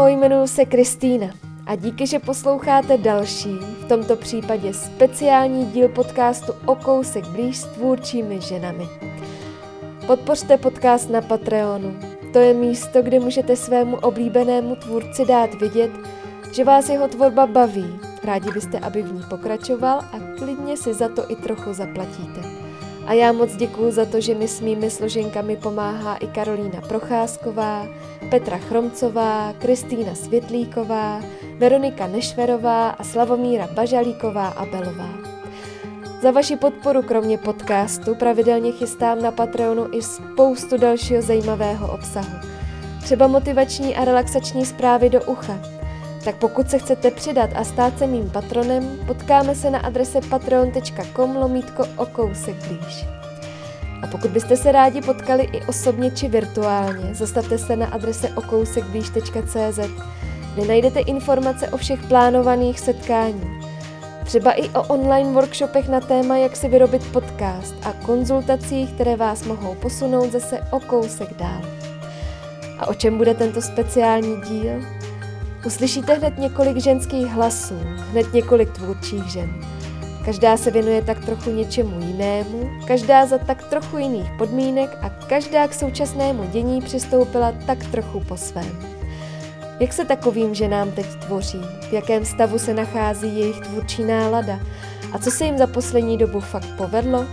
Ahoj, jmenuji se Kristýna a díky, že posloucháte další, v tomto případě speciální díl podcastu O kousek blíž s tvůrčími ženami. Podpořte podcast na Patreonu. To je místo, kde můžete svému oblíbenému tvůrci dát vidět, že vás jeho tvorba baví. Rádi byste, aby v ní pokračoval a klidně si za to i trochu zaplatíte. A já moc děkuju za to, že mi s mými složenkami pomáhá i Karolína Procházková, Petra Chromcová, Kristýna Světlíková, Veronika Nešverová a Slavomíra Bažalíková a Belová. Za vaši podporu kromě podcastu pravidelně chystám na Patreonu i spoustu dalšího zajímavého obsahu. Třeba motivační a relaxační zprávy do ucha. Tak pokud se chcete přidat a stát se mým patronem, potkáme se na adrese patreon.com lomítko o kousek blíž. A pokud byste se rádi potkali i osobně či virtuálně, zastavte se na adrese okousekblíž.cz, kde najdete informace o všech plánovaných setkání. Třeba i o online workshopech na téma, jak si vyrobit podcast a konzultacích, které vás mohou posunout zase o kousek dál. A o čem bude tento speciální díl? Uslyšíte hned několik ženských hlasů, hned několik tvůrčích žen. Každá se věnuje tak trochu něčemu jinému, každá za tak trochu jiných podmínek a každá k současnému dění přistoupila tak trochu po svém. Jak se takovým ženám teď tvoří? V jakém stavu se nachází jejich tvůrčí nálada? A co se jim za poslední dobu fakt povedlo?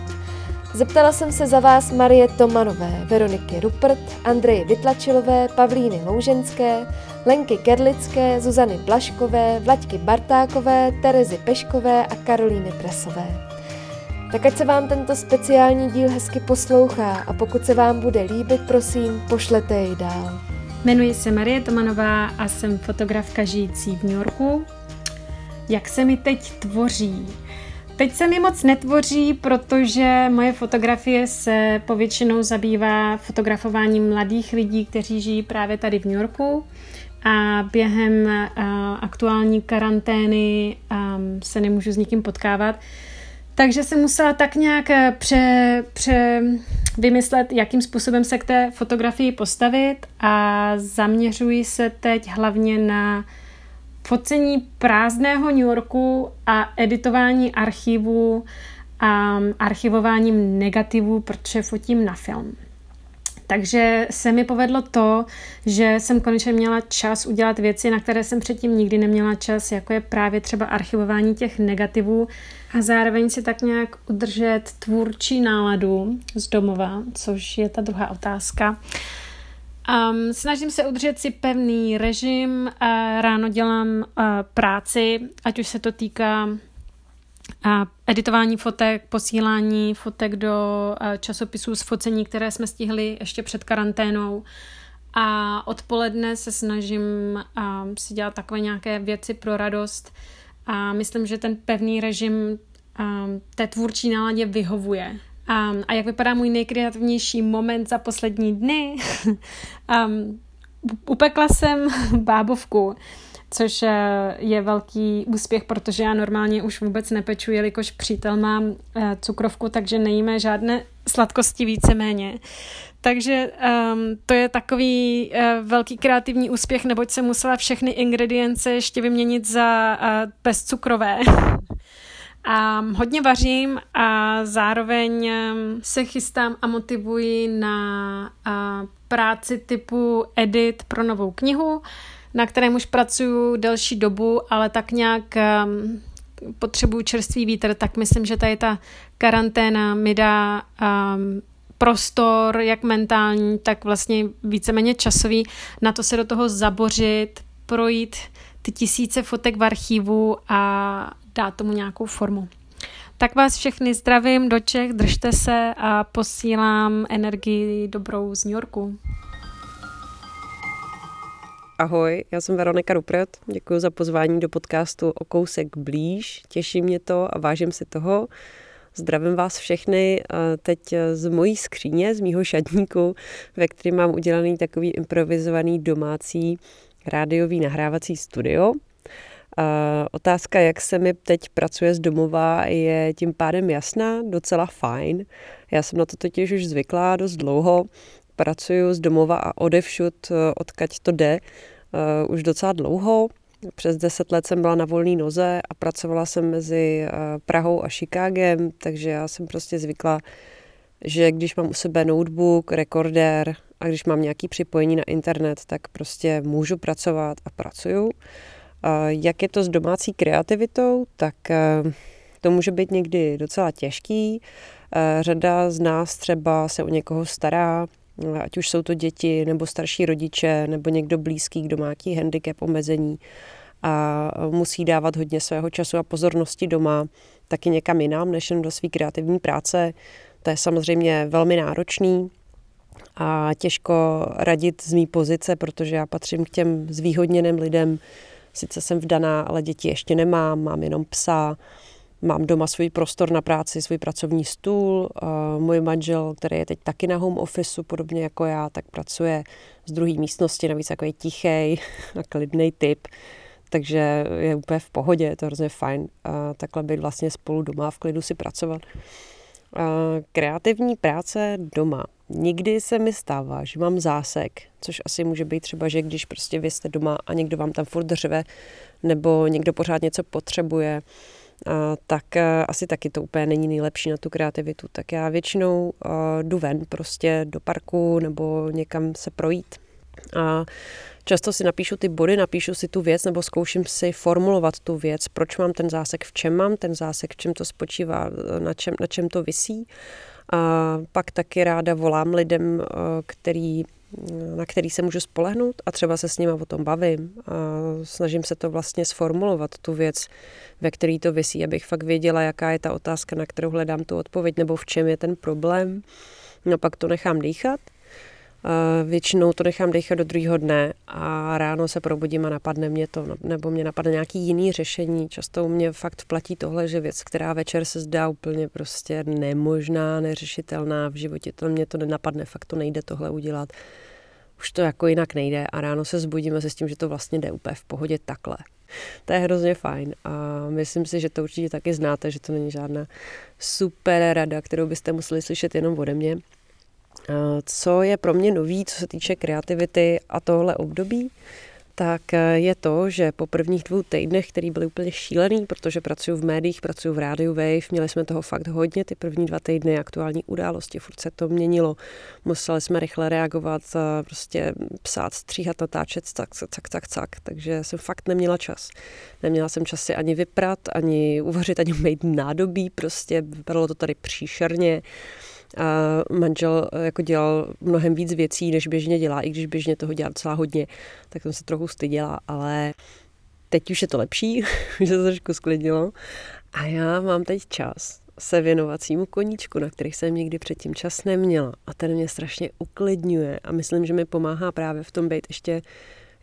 Zeptala jsem se za vás Marie Tomanové, Veroniky Rupert, Andreje Vytlačilové, Pavlíny Louženské, Lenky Kerlické, Zuzany Blaškové, Vlaďky Bartákové, Terezy Peškové a Karolíny Presové. Tak ať se vám tento speciální díl hezky poslouchá a pokud se vám bude líbit, prosím, pošlete jej dál. Jmenuji se Marie Tomanová a jsem fotografka žijící v New Yorku. Jak se mi teď tvoří? Teď se mi moc netvoří, protože moje fotografie se povětšinou zabývá fotografováním mladých lidí, kteří žijí právě tady v New Yorku a během uh, aktuální karantény um, se nemůžu s nikým potkávat. Takže jsem musela tak nějak eh, pře, pře vymyslet, jakým způsobem se k té fotografii postavit a zaměřuji se teď hlavně na focení prázdného New Yorku a editování archivů a archivováním negativů, protože fotím na film. Takže se mi povedlo to, že jsem konečně měla čas udělat věci, na které jsem předtím nikdy neměla čas, jako je právě třeba archivování těch negativů a zároveň si tak nějak udržet tvůrčí náladu z domova, což je ta druhá otázka. Um, snažím se udržet si pevný režim, uh, ráno dělám uh, práci, ať už se to týká a editování fotek, posílání fotek do časopisů z focení, které jsme stihli ještě před karanténou. A odpoledne se snažím si dělat takové nějaké věci pro radost. A myslím, že ten pevný režim té tvůrčí náladě vyhovuje. A jak vypadá můj nejkreativnější moment za poslední dny? upekla jsem bábovku což eh, je velký úspěch, protože já normálně už vůbec nepeču, jelikož přítel má eh, cukrovku, takže nejíme žádné sladkosti víceméně. Takže um, to je takový uh, velký kreativní úspěch, neboť jsem musela všechny ingredience ještě vyměnit za uh, bezcukrové. A hodně vařím a zároveň se chystám a motivuji na práci typu edit pro novou knihu na kterém už pracuju delší dobu, ale tak nějak um, potřebuju čerstvý vítr, tak myslím, že tady ta karanténa mi dá um, prostor, jak mentální, tak vlastně víceméně časový, na to se do toho zabořit, projít ty tisíce fotek v archivu a dát tomu nějakou formu. Tak vás všechny zdravím do Čech, držte se a posílám energii dobrou z New Yorku. Ahoj, já jsem Veronika Rupert, děkuji za pozvání do podcastu O kousek blíž, těší mě to a vážím si toho. Zdravím vás všechny teď z mojí skříně, z mýho šatníku, ve kterém mám udělaný takový improvizovaný domácí rádiový nahrávací studio. Otázka, jak se mi teď pracuje z domova, je tím pádem jasná, docela fajn. Já jsem na to totiž už zvyklá dost dlouho, pracuju z domova a odevšud, odkaď to jde už docela dlouho. Přes deset let jsem byla na volné noze a pracovala jsem mezi eh, Prahou a Chicagem, takže já jsem prostě zvykla, že když mám u sebe notebook, rekordér a když mám nějaký připojení na internet, tak prostě můžu pracovat a pracuju. Jak je to s domácí kreativitou, tak eh, to může být někdy docela těžký. Eh, řada z nás třeba se o někoho stará, ať už jsou to děti nebo starší rodiče nebo někdo blízký, kdo má nějaký handicap, omezení a musí dávat hodně svého času a pozornosti doma, taky někam jinam, než jen do své kreativní práce. To je samozřejmě velmi náročný a těžko radit z mý pozice, protože já patřím k těm zvýhodněným lidem. Sice jsem vdaná, ale děti ještě nemám, mám jenom psa, Mám doma svůj prostor na práci, svůj pracovní stůl. Můj manžel, který je teď taky na home officeu, podobně jako já, tak pracuje z druhé místnosti, navíc takový tichý a klidný typ. Takže je úplně v pohodě, je to hrozně fajn. A takhle být vlastně spolu doma v klidu si pracovat. A kreativní práce doma. Nikdy se mi stává, že mám zásek, což asi může být třeba, že když prostě vy jste doma a někdo vám tam furt řve, nebo někdo pořád něco potřebuje, tak e, asi taky to úplně není nejlepší na tu kreativitu. Tak já většinou e, jdu ven prostě do parku nebo někam se projít. A často si napíšu ty body, napíšu si tu věc nebo zkouším si formulovat tu věc, proč mám ten zásek, v čem mám ten zásek, v čem to spočívá, na čem, na čem to visí. A pak taky ráda volám lidem, e, který na který se můžu spolehnout a třeba se s nima o tom bavím. A snažím se to vlastně sformulovat, tu věc, ve který to vysí, abych fakt věděla, jaká je ta otázka, na kterou hledám tu odpověď, nebo v čem je ten problém. No pak to nechám dýchat. Většinou to nechám dýchat do druhého dne a ráno se probudím a napadne mě to, nebo mě napadne nějaký jiný řešení. Často u mě fakt platí tohle, že věc, která večer se zdá úplně prostě nemožná, neřešitelná v životě, to mě to nenapadne, fakt to nejde tohle udělat už to jako jinak nejde a ráno se zbudíme se s tím, že to vlastně jde úplně v pohodě takhle. To je hrozně fajn a myslím si, že to určitě taky znáte, že to není žádná super rada, kterou byste museli slyšet jenom ode mě. Co je pro mě nový, co se týče kreativity a tohle období, tak eh, je to, že po prvních dvou týdnech, který byly úplně šílený, protože pracuji v médiích, pracuji v rádiu Wave, měli jsme toho fakt hodně, ty první dva týdny aktuální události, furt se to měnilo, museli jsme rychle reagovat, prostě psát, stříhat, natáčet, tak, tak, tak, tak, takže jsem fakt neměla čas. Neměla jsem čas si ani vyprat, ani uvařit, ani mít nádobí, prostě vypadalo to tady příšerně a manžel eh, jako dělal mnohem víc věcí, než běžně dělá, i když běžně toho dělá docela hodně, tak jsem se trochu styděla, ale teď už je to lepší, už se to trošku sklidnilo. A já mám teď čas se věnovat svýmu koníčku, na kterých jsem nikdy předtím čas neměla. A ten mě strašně uklidňuje a myslím, že mi pomáhá právě v tom být ještě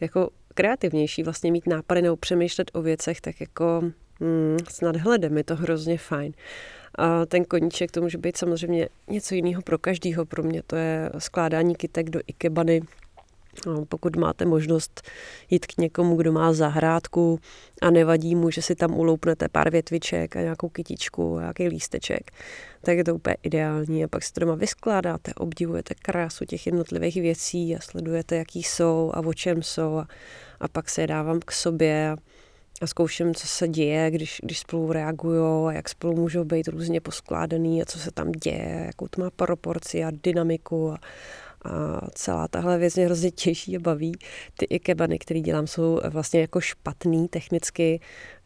jako kreativnější, vlastně mít nápady nebo přemýšlet o věcech tak jako hmm, s nadhledem, je to hrozně fajn. A ten koníček to může být samozřejmě něco jiného pro každýho. Pro mě to je skládání kytek do ikebany. No, pokud máte možnost jít k někomu, kdo má zahrádku a nevadí mu, že si tam uloupnete pár větviček a nějakou kytičku, nějaký lísteček, tak je to úplně ideální. A pak si to doma vyskládáte, obdivujete krásu těch jednotlivých věcí a sledujete, jaký jsou a o čem jsou. A, a pak se je dávám k sobě a a zkouším, co se děje, když, když spolu reagují a jak spolu můžou být různě poskládaný a co se tam děje, jakou to má proporci a dynamiku a, a celá tahle věc mě hrozně těší a baví. Ty ikebany, které dělám, jsou vlastně jako špatný technicky.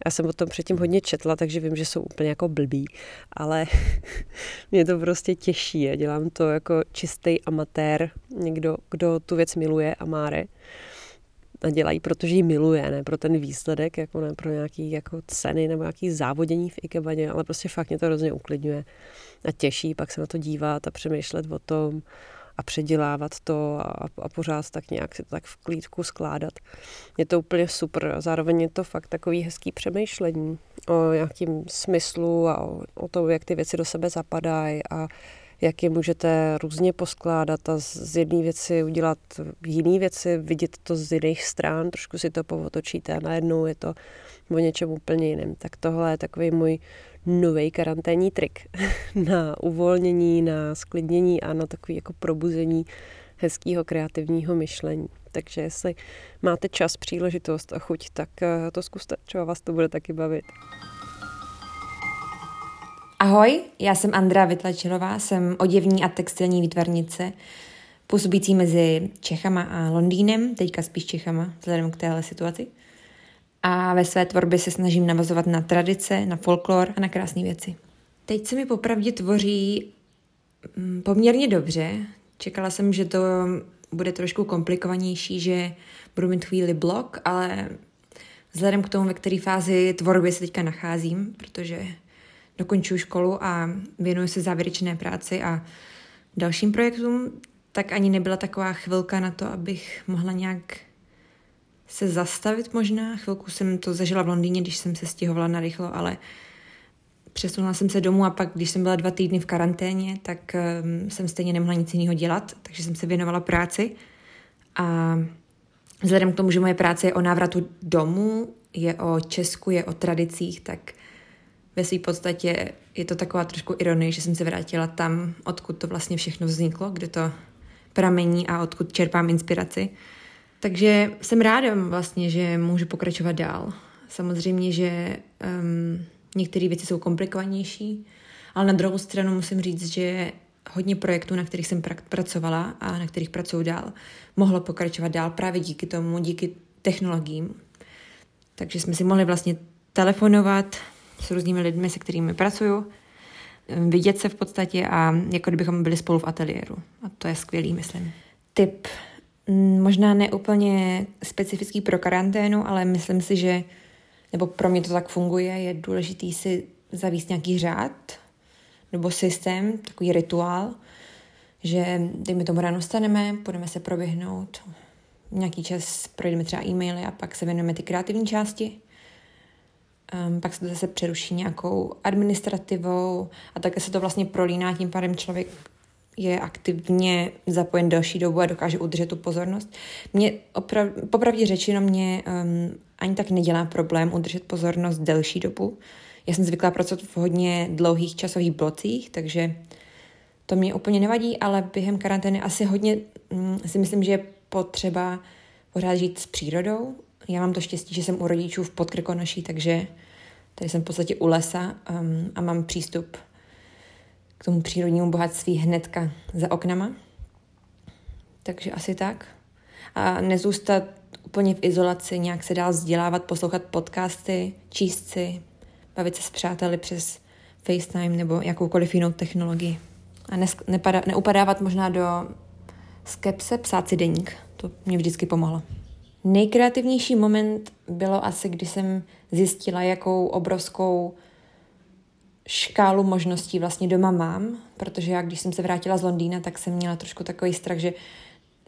Já jsem o tom předtím hodně četla, takže vím, že jsou úplně jako blbý, ale mě to prostě těší a dělám to jako čistý amatér, někdo, kdo tu věc miluje a máre dělají, protože ji miluje, ne pro ten výsledek, jako ne pro nějaký jako ceny nebo nějaký závodění v Ikebaně, ale prostě fakt mě to hrozně uklidňuje a těší pak se na to dívat a přemýšlet o tom a předělávat to a, a pořád tak nějak si to tak v klídku skládat. Je to úplně super. Zároveň je to fakt takový hezký přemýšlení o nějakým smyslu a o, o tom, jak ty věci do sebe zapadají a jak je můžete různě poskládat a z jedné věci udělat jiné věci, vidět to z jiných stran, trošku si to povotočíte a najednou je to o něčem úplně jiném. Tak tohle je takový můj nový karanténní trik na uvolnění, na sklidnění a na takový jako probuzení hezkého kreativního myšlení. takže jestli máte čas, příležitost a chuť, tak eh, to zkuste, třeba vás to bude taky bavit. Ahoj, já jsem Andra Vytlačilová, jsem oděvní a textilní výtvarnice, působící mezi Čechama a Londýnem, teďka spíš Čechama, vzhledem k téhle situaci. A ve své tvorbě se snažím navazovat na tradice, na folklor a na krásné věci. Teď se mi popravdě tvoří mm, poměrně dobře. Čekala jsem, že to bude trošku komplikovanější, že budu mít chvíli blok, ale vzhledem k tomu, ve které fázi tvorby se teďka nacházím, protože dokončuju školu a věnuju se závěrečné práci a dalším projektům, tak ani nebyla taková chvilka na to, abych mohla nějak se zastavit možná. Chvilku jsem to zažila v Londýně, když jsem se stěhovala na rychlo, ale přesunula jsem se domů a pak, když jsem byla dva týdny v karanténě, tak um, jsem stejně nemohla nic jiného dělat, takže jsem se věnovala práci. A vzhledem k tomu, že moje práce je o návratu domů, je o Česku, je o tradicích, tak ve své podstatě je to taková trošku ironie, že jsem se vrátila tam, odkud to vlastně všechno vzniklo, kde to pramení a odkud čerpám inspiraci. Takže jsem ráda vlastně, že můžu pokračovat dál. Samozřejmě, že um, některé věci jsou komplikovanější, ale na druhou stranu musím říct, že hodně projektů, na kterých jsem pra- pracovala a na kterých pracuji dál, mohlo pokračovat dál právě díky tomu, díky technologiím. Takže jsme si mohli vlastně telefonovat s různými lidmi, se kterými pracuju, vidět se v podstatě a jako kdybychom byli spolu v ateliéru. A to je skvělý, myslím. Tip možná ne úplně specifický pro karanténu, ale myslím si, že, nebo pro mě to tak funguje, je důležitý si zavíst nějaký řád nebo systém, takový rituál, že dejme tomu ráno staneme, budeme se proběhnout, nějaký čas projdeme třeba e-maily a pak se věnujeme ty kreativní části. Um, pak se to zase přeruší nějakou administrativou a také se to vlastně prolíná, tím pádem člověk je aktivně zapojen delší dobu a dokáže udržet tu pozornost. Mě oprav, popravdě řečeno mě um, ani tak nedělá problém udržet pozornost delší dobu. Já jsem zvyklá pracovat v hodně dlouhých časových blocích, takže to mě úplně nevadí, ale během karantény asi hodně um, si myslím, že je potřeba pořád žít s přírodou. Já mám to štěstí, že jsem u rodičů v Podkrkonoší, takže tady jsem v podstatě u lesa um, a mám přístup k tomu přírodnímu bohatství hnedka za oknama. Takže asi tak. A nezůstat úplně v izolaci, nějak se dál vzdělávat, poslouchat podcasty, číst si, bavit se s přáteli přes FaceTime nebo jakoukoliv jinou technologii. A nes, nepada, neupadávat možná do skepse, psát si deník. To mě vždycky pomohlo. Nejkreativnější moment bylo asi, když jsem zjistila, jakou obrovskou škálu možností vlastně doma mám, protože já, když jsem se vrátila z Londýna, tak jsem měla trošku takový strach, že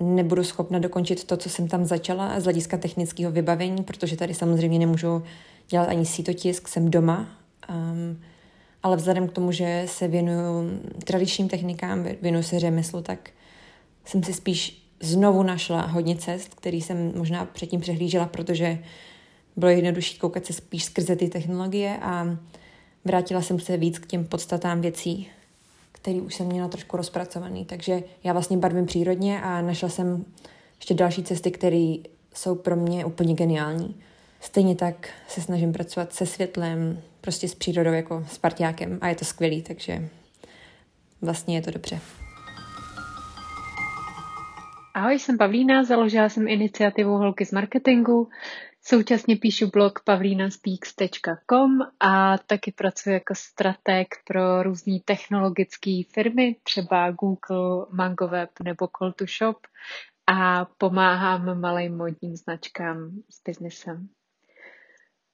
nebudu schopna dokončit to, co jsem tam začala z hlediska technického vybavení, protože tady samozřejmě nemůžu dělat ani sítotisk, jsem doma. Um, ale vzhledem k tomu, že se věnuju tradičním technikám, věnuju se řemeslu, tak jsem si spíš znovu našla hodně cest, který jsem možná předtím přehlížela, protože bylo jednodušší koukat se spíš skrze ty technologie a vrátila jsem se víc k těm podstatám věcí, který už jsem měla trošku rozpracovaný. Takže já vlastně barvím přírodně a našla jsem ještě další cesty, které jsou pro mě úplně geniální. Stejně tak se snažím pracovat se světlem, prostě s přírodou jako s partiákem a je to skvělý, takže vlastně je to dobře. Ahoj, jsem Pavlína, založila jsem iniciativu Holky z marketingu, Současně píšu blog pavlinaspeaks.com a taky pracuji jako strateg pro různé technologické firmy, třeba Google, MangoWeb nebo Call2Shop a pomáhám malým modním značkám s biznesem.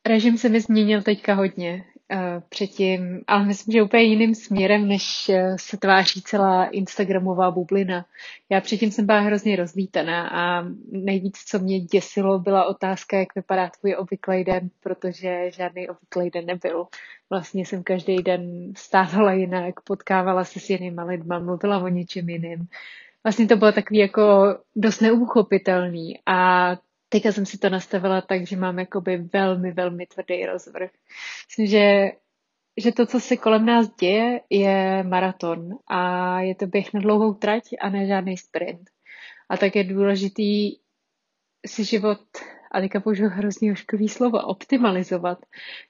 Režim se mi změnil teďka hodně. Eh, předtím, ale myslím, že úplně jiným směrem, než eh, se tváří celá Instagramová bublina. Já předtím jsem byla hrozně rozlítaná a nejvíc, co mě děsilo, byla otázka, jak vypadá tvůj obvyklý den, protože žádný obvyklý den nebyl. Vlastně jsem každý den stávala jinak, potkávala se s jinýma lidma, mluvila o něčem jiným. Vlastně to bylo takový jako dost neuchopitelný a teďka jsem si to nastavila tak, že mám jakoby velmi, velmi tvrdý rozvrh. Myslím, že, že to, co se kolem nás děje, je maraton a je to běh na dlouhou trať a ne žádný sprint. A tak je důležitý si život, a teďka použiju hrozně oškový slovo, optimalizovat,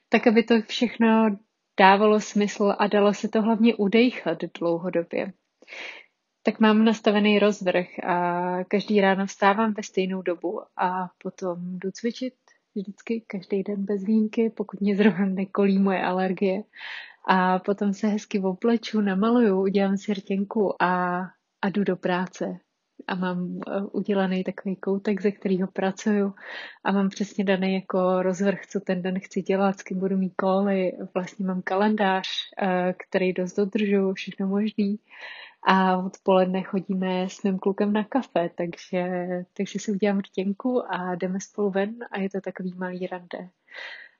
tak aby to všechno dávalo smysl a dalo se to hlavně udejchat dlouhodobě. Tak mám nastavený rozvrh a každý ráno vstávám ve stejnou dobu a potom jdu cvičit vždycky každý den bez výjimky, pokud mě zrovna nekolí moje alergie. A potom se hezky obleču, namaluju, udělám si rtěnku a, a jdu do práce. A mám eh, udělaný takový koutek, ze kterého pracuju a mám přesně daný jako rozvrh, co ten den chci dělat, s kým budu mít koly. Vlastně mám kalendář, eh, který dost dodržu, všechno možný a odpoledne chodíme s mým klukem na kafe, takže, takže si udělám rtěnku a jdeme spolu ven a je to takový malý rande.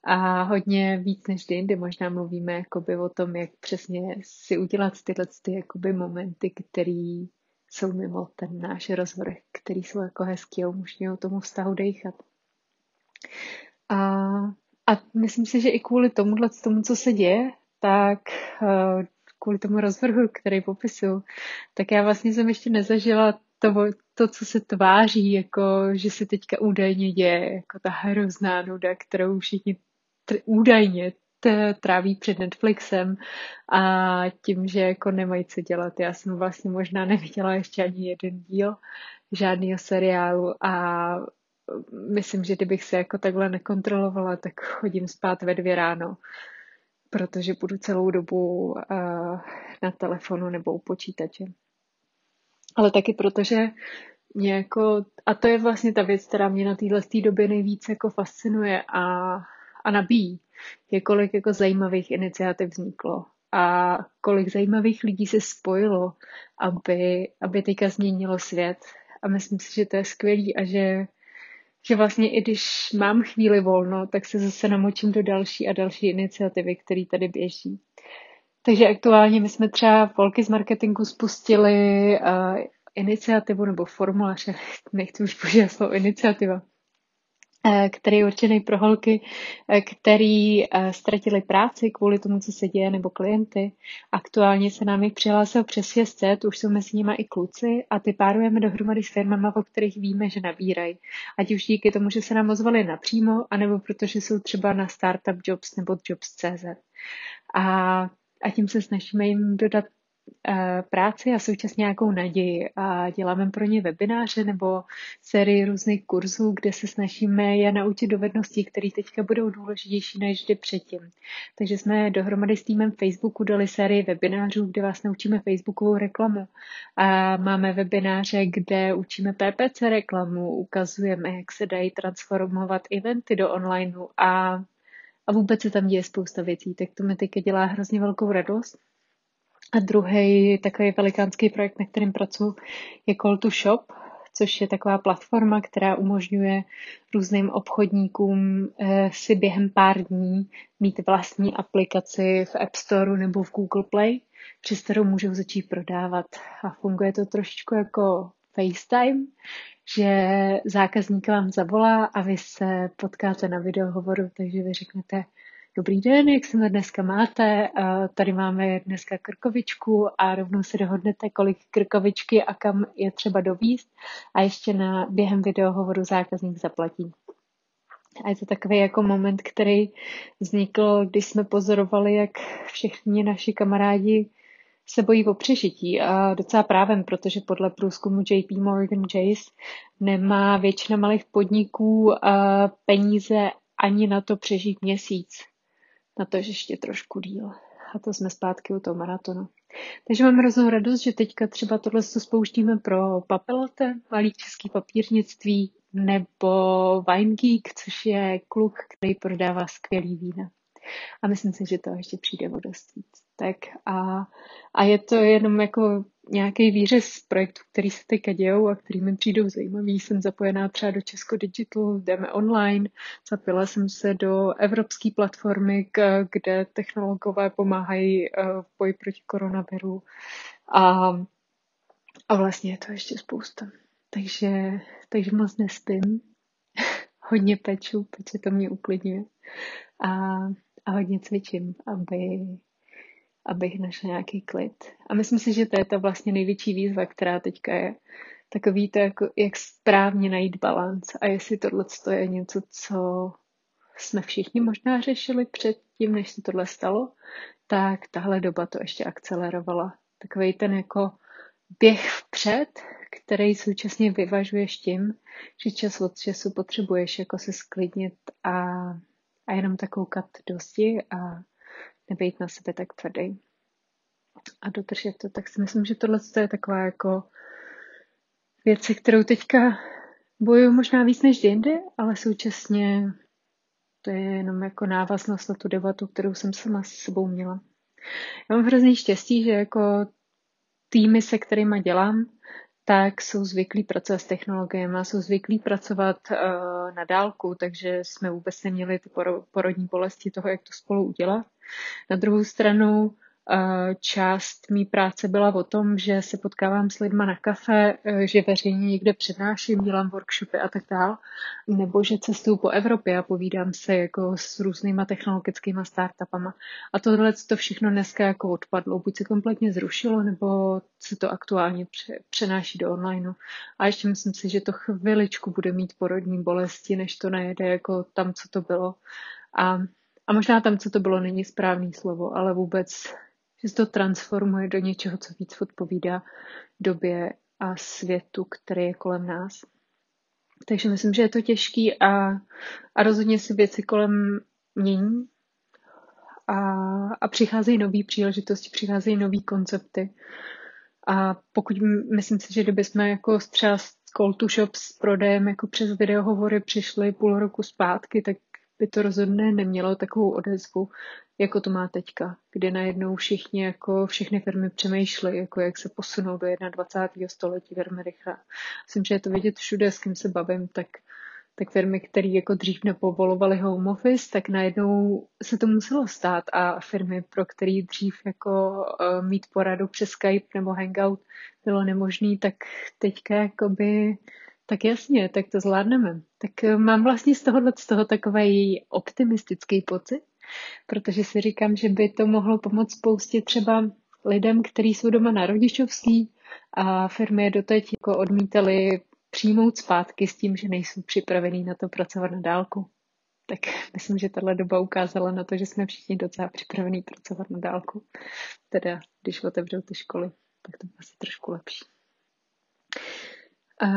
A hodně víc než jindy možná mluvíme jakoby o tom, jak přesně si udělat tyhle ty jakoby momenty, které jsou mimo ten náš rozvrh, který jsou jako hezký a umožňují tomu vztahu dejchat. A, a myslím si, že i kvůli tomuhle, tomu, co se děje, tak uh, kvůli tomu rozvrhu, který popisuju, tak já vlastně jsem ještě nezažila to, to, co se tváří, jako že se teďka údajně děje, jako ta hrozná nuda, kterou všichni tr- údajně t- tráví před Netflixem a tím, že jako nemají co dělat. Já jsem vlastně možná neviděla ještě ani jeden díl žádného seriálu a myslím, že kdybych se jako takhle nekontrolovala, tak chodím spát ve dvě ráno protože budu celou dobu uh, na telefonu nebo u počítače. Ale taky protože mě jako, a to je vlastně ta věc, která mě na téhle době nejvíce jako fascinuje a, a nabíjí, je kolik jako zajímavých iniciativ vzniklo a kolik zajímavých lidí se spojilo, aby, aby teďka změnilo svět. A myslím si, že to je skvělý a že že vlastně i když mám chvíli volno, tak se zase namočím do další a další iniciativy, které tady běží. Takže aktuálně my jsme třeba Volky z marketingu spustili uh, iniciativu nebo formulář, nechci už používat slovo iniciativa, který je určený pro holky, eh, který eh, ztratili práci kvůli tomu, co se děje, nebo klienty. Aktuálně se nám jich přihlásil přes 600, už jsou mezi nimi i kluci a ty párujeme dohromady s firmama, o kterých víme, že nabírají. Ať už díky tomu, že se nám ozvali napřímo, anebo protože jsou třeba na Startup Jobs nebo Jobs.cz. A a tím se snažíme jim dodat Eh, práci a současně nějakou naději a děláme pro ně webináře nebo sérii různých kurzů, kde se snažíme je naučit dovedností, které teďka budou důležitější než vždy předtím. Takže jsme dohromady s týmem Facebooku dali sérii webinářů, kde vás naučíme Facebookovou reklamu. A máme webináře, kde učíme PPC reklamu, ukazujeme, jak se dají transformovat eventy do onlineu a, a vůbec se tam děje spousta věcí. Tak to mi teďka dělá hrozně velkou radost a druhý takový velikánský projekt, na kterém pracuji, je Call to Shop, což je taková platforma, která umožňuje různým obchodníkům eh, si během pár dní mít vlastní aplikaci v App Store nebo v Google Play, přes kterou můžou začít prodávat. A funguje to trošičku jako FaceTime, že zákazník vám zavolá a vy se potkáte na videohovoru, takže vy řeknete, Dobrý den, jak se dneska máte? Tady máme dneska krkovičku a rovnou se dohodnete, kolik krkovičky a kam je třeba dovíst a ještě na během videohovoru zákazník zaplatí. A je to takový jako moment, který vznikl, když jsme pozorovali, jak všichni naši kamarádi se bojí o přežití a docela právem, protože podle průzkumu JP Morgan Chase nemá většina malých podniků peníze ani na to přežít měsíc na to, že ještě trošku díl. A to jsme zpátky u toho maratonu. Takže mám hroznou radost, že teďka třeba tohle spouštíme pro Papelote, malý český papírnictví, nebo Wine Geek, což je kluk, který prodává skvělý vína. A myslím si, že to ještě přijde o dost víc. Tak a, a je to jenom jako nějaký výřez projektů, který se teďka dějou a který mi přijdou zajímavý. Jsem zapojená třeba do Česko Digital, jdeme online, zapila jsem se do evropské platformy, kde technologové pomáhají eh, v boji proti koronaviru a, a vlastně je to ještě spousta. Takže, takže moc nespím, hodně peču, peče to mě uklidňuje a, a hodně cvičím, aby abych našla nějaký klid. A myslím si, že to je ta vlastně největší výzva, která teďka je takový to, jako, jak správně najít balans a jestli tohle je něco, co jsme všichni možná řešili předtím, než se tohle stalo, tak tahle doba to ještě akcelerovala. Takový ten jako běh vpřed, který současně vyvažuješ tím, že čas od času potřebuješ jako se sklidnit a, a jenom tak koukat dosti a nebejt na sebe tak tvrdý. A dodržet to, tak si myslím, že tohle je taková jako věc, kterou teďka bojuju možná víc než jindy, ale současně to je jenom jako návaznost na tu debatu, kterou jsem sama s sebou měla. Já mám hrozný štěstí, že jako týmy, se kterými dělám, tak jsou zvyklí pracovat s technologiemi, jsou zvyklí pracovat uh, na dálku, takže jsme vůbec neměli ty porodní bolesti toho, jak to spolu udělat. Na druhou stranu Část mý práce byla o tom, že se potkávám s lidma na kafe, e, že veřejně někde přednáším, dělám workshopy a tak dál, nebo že cestuju po Evropě a povídám se jako s různýma technologickými startupama. A tohle to všechno dneska jako odpadlo. Buď se kompletně zrušilo, nebo se to aktuálně přenáší do onlineu. A ještě myslím si, že to chviličku bude mít porodní bolesti, než to najede jako tam, co to bylo. A a možná tam, co to bylo, není správný slovo, ale vůbec že se to transformuje do něčeho, co víc odpovídá době a světu, který je kolem nás. Takže myslím, že je to těžký a, a rozhodně si věci kolem mění a, a přicházejí nové příležitosti, přicházejí nové koncepty. A pokud myslím si, že kdyby jsme jako třeba z call to shop s prodejem jako přes videohovory přišli půl roku zpátky, tak by to rozhodně nemělo takovou odezvu, jako to má teďka, kdy najednou všichni, jako všechny firmy přemýšlí, jako jak se posunou do 21. století velmi rychle. Myslím, že je to vidět všude, s kým se bavím, tak, tak firmy, které jako dřív nepovolovaly home office, tak najednou se to muselo stát a firmy, pro které dřív jako uh, mít poradu přes Skype nebo Hangout bylo nemožné, tak teďka jakoby tak jasně, tak to zvládneme. Tak eh, mám vlastně z tohohle z toho takový optimistický pocit, protože si říkám, že by to mohlo pomoct spoustě třeba lidem, kteří jsou doma na rodičovský a firmy je doteď jako odmítali přijmout zpátky s tím, že nejsou připravený na to pracovat na dálku. Tak myslím, že tahle doba ukázala na to, že jsme všichni docela připravení pracovat na dálku. Teda, když otevřou ty školy, tak to bude asi trošku lepší. A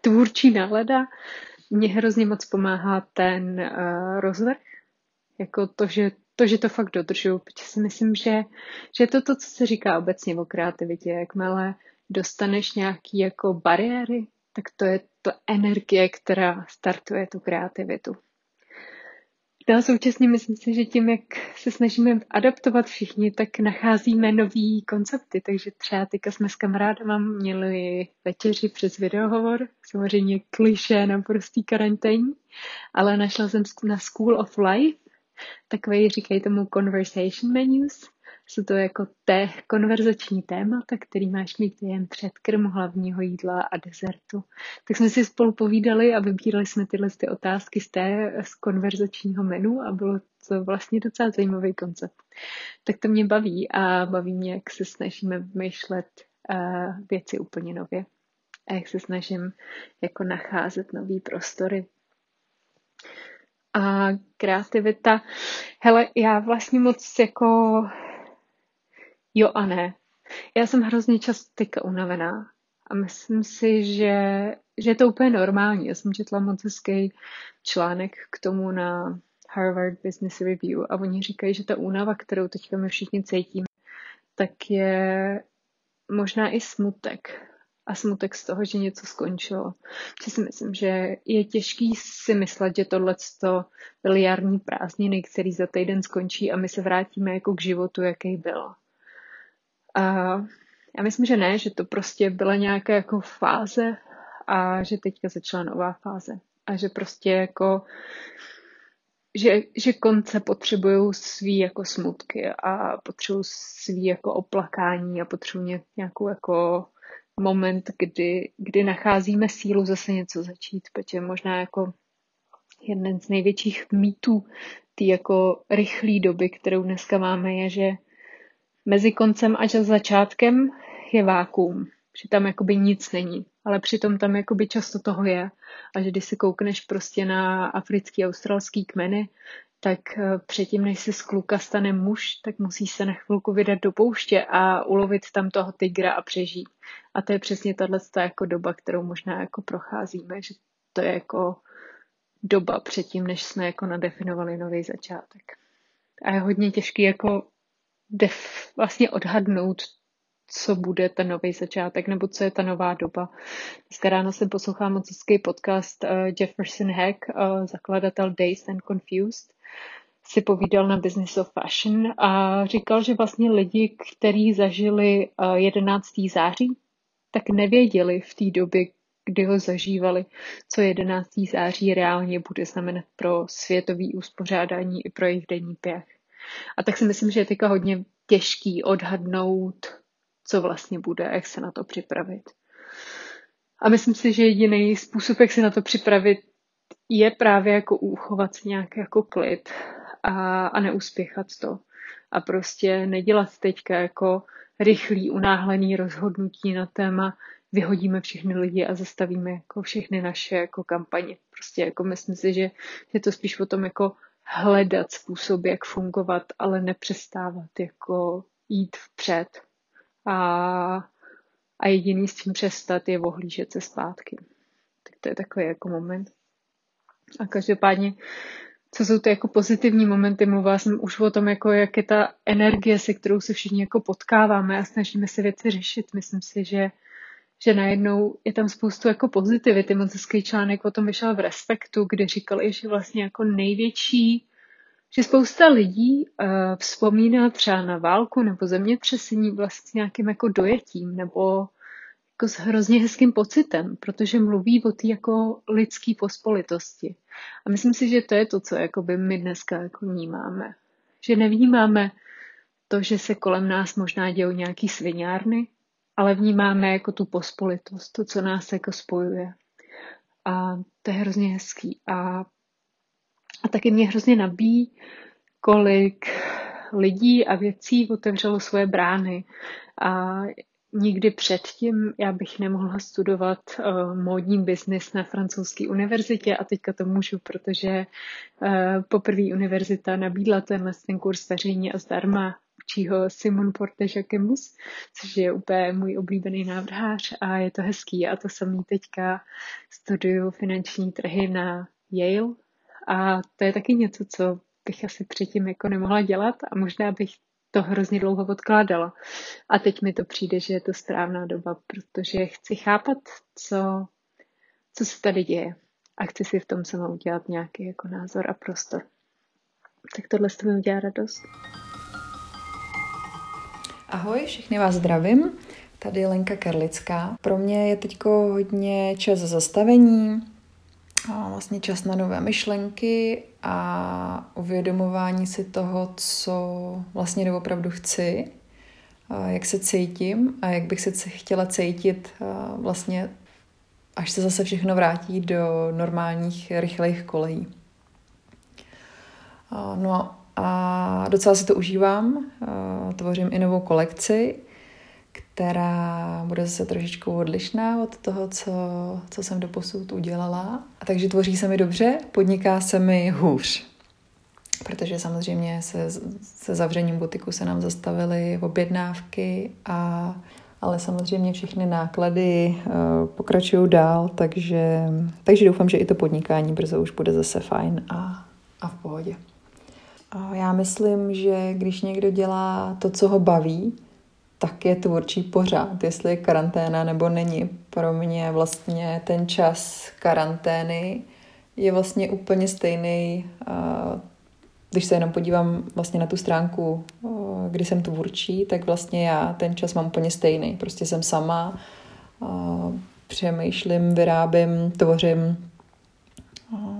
tvůrčí nálada. Mě hrozně moc pomáhá ten uh, rozvrh, jako to, že to, že to fakt dodržuju, protože si myslím, že, že to to, co se říká obecně o kreativitě, jakmile dostaneš nějaký jako bariéry, tak to je to energie, která startuje tu kreativitu. No současně myslím si, že tím, jak se snažíme adaptovat všichni, tak nacházíme nový koncepty. Takže třeba teďka jsme s kamarádama měli večeři přes videohovor, samozřejmě kliše na prostý karanténní, ale našla jsem na School of Life. Takový, říkají tomu conversation menus, jsou to jako té konverzační témata, který máš mít jen předkrm hlavního jídla a desertu. Tak jsme si spolu povídali a vybírali jsme tyhle ty otázky z té z konverzačního menu a bylo to vlastně docela zajímavý koncept. Tak to mě baví a baví mě, jak se snažíme vymýšlet uh, věci úplně nově a jak se snažím jako nacházet nový prostory. A kreativita, hele, já vlastně moc jako Jo a ne. Já jsem hrozně často teďka unavená a myslím si, že, že je to úplně normální. Já jsem četla moc hezký článek k tomu na Harvard Business Review a oni říkají, že ta únava, kterou teďka my všichni cítíme, tak je možná i smutek. A smutek z toho, že něco skončilo. Že si myslím, že je těžký si myslet, že tohle byly jarní prázdniny, který za týden skončí a my se vrátíme jako k životu, jaký byl. A já myslím, že ne, že to prostě byla nějaká jako fáze a že teďka začala nová fáze. A že prostě jako že, že konce potřebují svý jako smutky a potřebují svý jako oplakání a potřebují nějakou jako moment, kdy, kdy nacházíme sílu zase něco začít, protože možná jako jeden z největších mýtů té jako rychlé doby, kterou dneska máme, je, že mezi koncem a začátkem je vákuum. že tam jakoby nic není, ale přitom tam jakoby často toho je a že když si koukneš prostě na africký, australský kmeny, tak eh, předtím, než se z kluka stane muž, tak musí se na chvilku vydat do pouště a ulovit tam toho tygra a přežít. A to je přesně tahle jako doba, kterou možná jako procházíme, že to je jako doba předtím, než jsme jako nadefinovali nový začátek. A je hodně těžký jako def, vlastně odhadnout, co bude ten nový začátek, nebo co je ta nová doba. Dneska ráno jsem poslouchala moc hezký podcast uh, Jefferson Hack, uh, zakladatel Dazed and Confused, si povídal na Business of Fashion a říkal, že vlastně lidi, kteří zažili uh, 11. září, tak nevěděli v té době, kdy ho zažívali, co 11. září reálně bude znamenat pro světový uspořádání i pro jejich denní pěch. A tak si myslím, že je teďka hodně těžký odhadnout, co vlastně bude, jak se na to připravit. A myslím si, že jediný způsob, jak se na to připravit, je právě jako uchovat si nějaký jako klid a, a neuspěchat to. A prostě nedělat teďka jako rychlý, unáhlený rozhodnutí na téma, vyhodíme všechny lidi a zastavíme jako všechny naše jako kampaně. Prostě jako myslím si, že je to spíš o tom jako hledat způsob, jak fungovat, ale nepřestávat jako jít vpřed. A, a jediný s tím přestat je ohlížet se zpátky. Tak to je takový jako moment. A každopádně, co jsou ty jako pozitivní momenty, mluvila jsem už o tom, jako jak je ta energie, se kterou se všichni jako potkáváme a snažíme se věci řešit. Myslím si, že že najednou je tam spoustu jako pozitivity. Moc hezký článek o tom vyšel v Respektu, kde říkali, že vlastně jako největší, že spousta lidí uh, vzpomíná třeba na válku nebo zemětřesení vlastně s nějakým jako dojetím nebo jako s hrozně hezkým pocitem, protože mluví o té jako lidské pospolitosti. A myslím si, že to je to, co by my dneska jako vnímáme. Že nevnímáme to, že se kolem nás možná dějou nějaký sviňárny, ale vnímáme jako tu pospolitost, to, co nás jako spojuje. A to je hrozně hezký. A, a taky mě hrozně nabíjí, kolik lidí a věcí otevřelo svoje brány. A nikdy předtím já bych nemohla studovat uh, módní biznis na francouzské univerzitě a teďka to můžu, protože uh, poprvé univerzita nabídla tenhle ten kurz veřejně a zdarma učí ho Simon Porte Jacquemus, což je úplně můj oblíbený návrhář a je to hezký. A to samý teďka studuju finanční trhy na Yale a to je taky něco, co bych asi předtím jako nemohla dělat a možná bych to hrozně dlouho odkládala. A teď mi to přijde, že je to správná doba, protože chci chápat, co, co se tady děje. A chci si v tom sama udělat nějaký jako názor a prostor. Tak tohle s mi udělá radost. Ahoj, všechny vás zdravím. Tady je Lenka Kerlická. Pro mě je teď hodně čas zastavení, a vlastně čas na nové myšlenky a uvědomování si toho, co vlastně doopravdu chci, jak se cítím a jak bych se chtěla cítit vlastně, až se zase všechno vrátí do normálních rychlých kolejí. No a docela si to užívám. Tvořím i novou kolekci, která bude zase trošičku odlišná od toho, co, co jsem doposud udělala. A takže tvoří se mi dobře, podniká se mi hůř. Protože samozřejmě se, se zavřením butiku se nám zastavily objednávky, a, ale samozřejmě všechny náklady uh, pokračují dál, takže, takže doufám, že i to podnikání brzo už bude zase fajn a, a v pohodě. Já myslím, že když někdo dělá to, co ho baví, tak je tvůrčí pořád, jestli je karanténa nebo není. Pro mě vlastně ten čas karantény je vlastně úplně stejný, když se jenom podívám vlastně na tu stránku, kdy jsem tvůrčí, tak vlastně já ten čas mám úplně stejný. Prostě jsem sama, přemýšlím, vyrábím, tvořím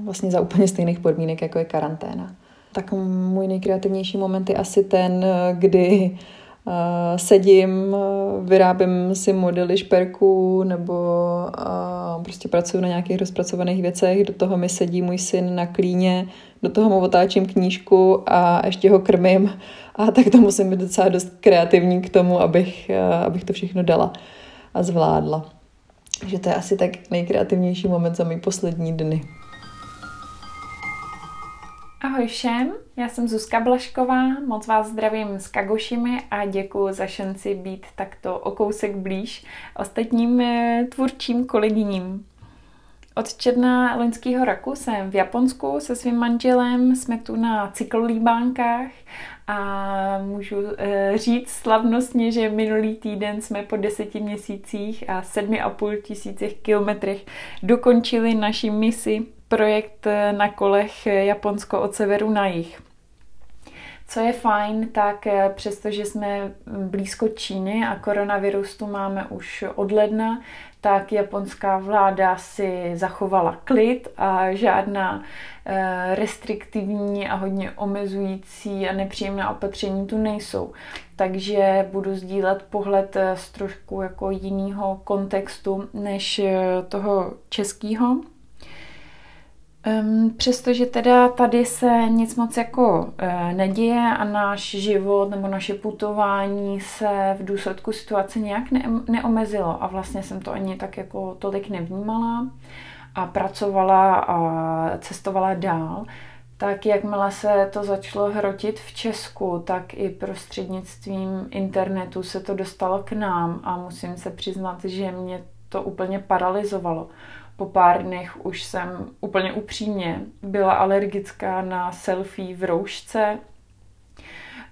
vlastně za úplně stejných podmínek, jako je karanténa tak můj nejkreativnější moment je asi ten, kdy uh, sedím, vyrábím si modely šperků nebo uh, prostě pracuji na nějakých rozpracovaných věcech, do toho mi sedí můj syn na klíně, do toho mu otáčím knížku a ještě ho krmím a tak to musím být docela dost kreativní k tomu, abych, uh, abych to všechno dala. a zvládla. Že to je asi tak nejkreativnější moment za mý poslední dny. Ahoj všem, já jsem Zuzka Blašková, moc vás zdravím s Kagošimi a děkuji za šanci být takto o kousek blíž ostatním eh, tvůrčím kolegyním. Od června loňského roku jsem v Japonsku se svým manželem, jsme tu na cyklolíbánkách a můžu e, říct slavnostně, že minulý týden jsme po deseti měsících a sedmi a půl tisících kilometrech dokončili naši misi projekt eh, na kolech Japonsko od severu na jih. Co je fajn, tak eh, přestože jsme blízko Číny a koronavirus tu máme už od ledna, tak japonská vláda si zachovala klid a žádná eh, restriktivní a hodně omezující a nepříjemná opatření tu nejsou. Takže budu sdílet pohled z trošku jako jiného kontextu než toho českého. Um, přestože teda tady se nic moc jako uh, neděje a náš život nebo naše putování se v důsledku situace nějak ne- neomezilo a vlastně jsem to ani tak jako tolik nevnímala a pracovala a cestovala dál, tak jakmile se to začalo hrotit v Česku, tak i prostřednictvím internetu se to dostalo k nám a musím se přiznat, že mě to úplně paralizovalo po pár dnech už jsem úplně upřímně byla alergická na selfie v roušce.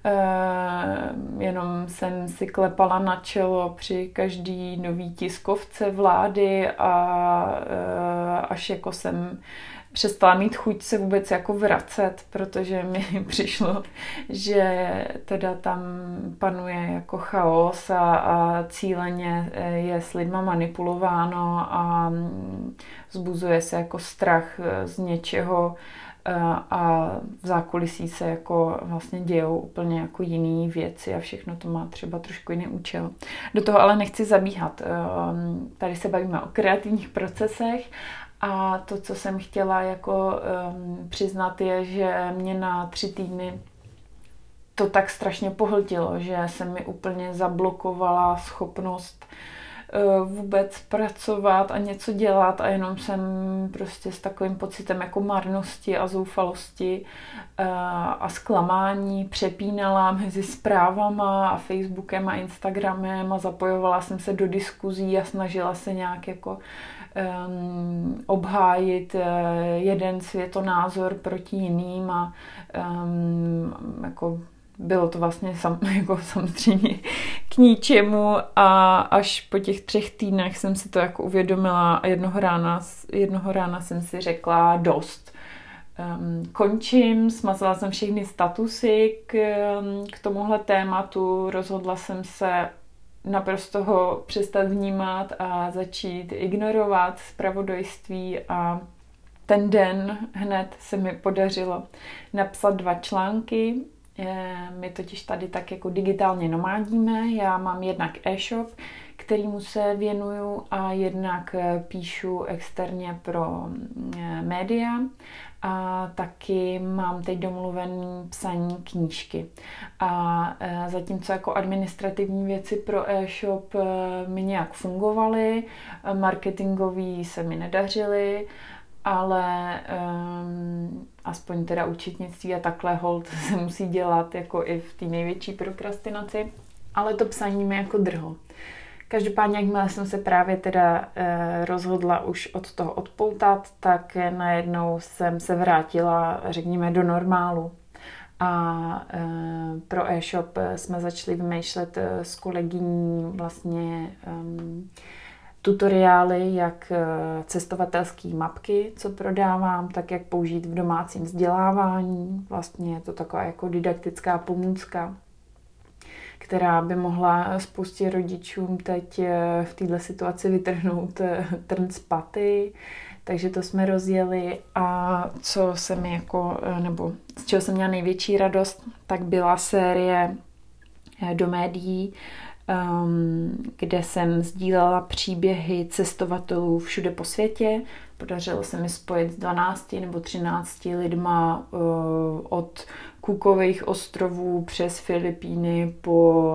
Uh, jenom jsem si klepala na čelo při každý nový tiskovce vlády a uh, až jako jsem přestala mít chuť se vůbec jako vracet, protože mi přišlo, že teda tam panuje jako chaos a, a cíleně eh, je s lidma manipulováno a zbuzuje se jako strach eh, z něčeho eh, a v zákulisí se jako vlastně dějou úplně jako jiné věci a všechno to má třeba trošku jiný účel. Do toho ale nechci zabíhat. Tady se bavíme o kreativních procesech a to, co jsem chtěla jako um, přiznat, je, že mě na tři týdny to tak strašně pohltilo, že se mi úplně zablokovala schopnost uh, vůbec pracovat a něco dělat a jenom jsem prostě s takovým pocitem jako marnosti a zoufalosti uh, a zklamání přepínala mezi zprávama a Facebookem a Instagramem a zapojovala jsem se do diskuzí a snažila se nějak jako um, obhájit uh, jeden světonázor proti jiným a um, jako bylo to vlastně sam, jako samozřejmě k ničemu a až po těch třech týdnech jsem si to jako uvědomila a jednoho rána, jednoho rána jsem si řekla dost. Um, končím, smazala jsem všechny statusy k, k tomuhle tématu, rozhodla jsem se naprosto ho přestat vnímat a začít ignorovat zpravodajství a ten den hned se mi podařilo napsat dva články. My totiž tady tak jako digitálně nomádíme. Já mám jednak e-shop, kterýmu se věnuju a jednak píšu externě pro eh, média a taky mám teď domluvený psaní knížky. A e, zatímco jako administrativní věci pro e-shop e, mi nějak fungovaly, marketingový se mi nedařily, ale um, aspoň teda účetnictví a takhle hold se musí dělat jako i v té největší prokrastinaci, ale to psaní mi jako drhlo. Každopádně, jakmile jsem se právě teda eh, rozhodla už od toho odpoutat, tak najednou jsem se vrátila, řekněme, do normálu. A eh, pro e-shop jsme začali vymýšlet eh, s kolegyní vlastně um, tutoriály, jak cestovatelské mapky, co prodávám, tak jak použít v domácím vzdělávání. Vlastně je to taková jako didaktická pomůcka která by mohla spoustě rodičům teď eh, v této situaci vytrhnout eh, trn z paty. Takže to jsme rozjeli a co se mi jako, eh, nebo z čeho jsem měla největší radost, tak byla série do médií, um, kde jsem sdílela příběhy cestovatelů všude po světě. Podařilo se mi spojit s 12 nebo 13 lidma od Kukových ostrovů přes Filipíny po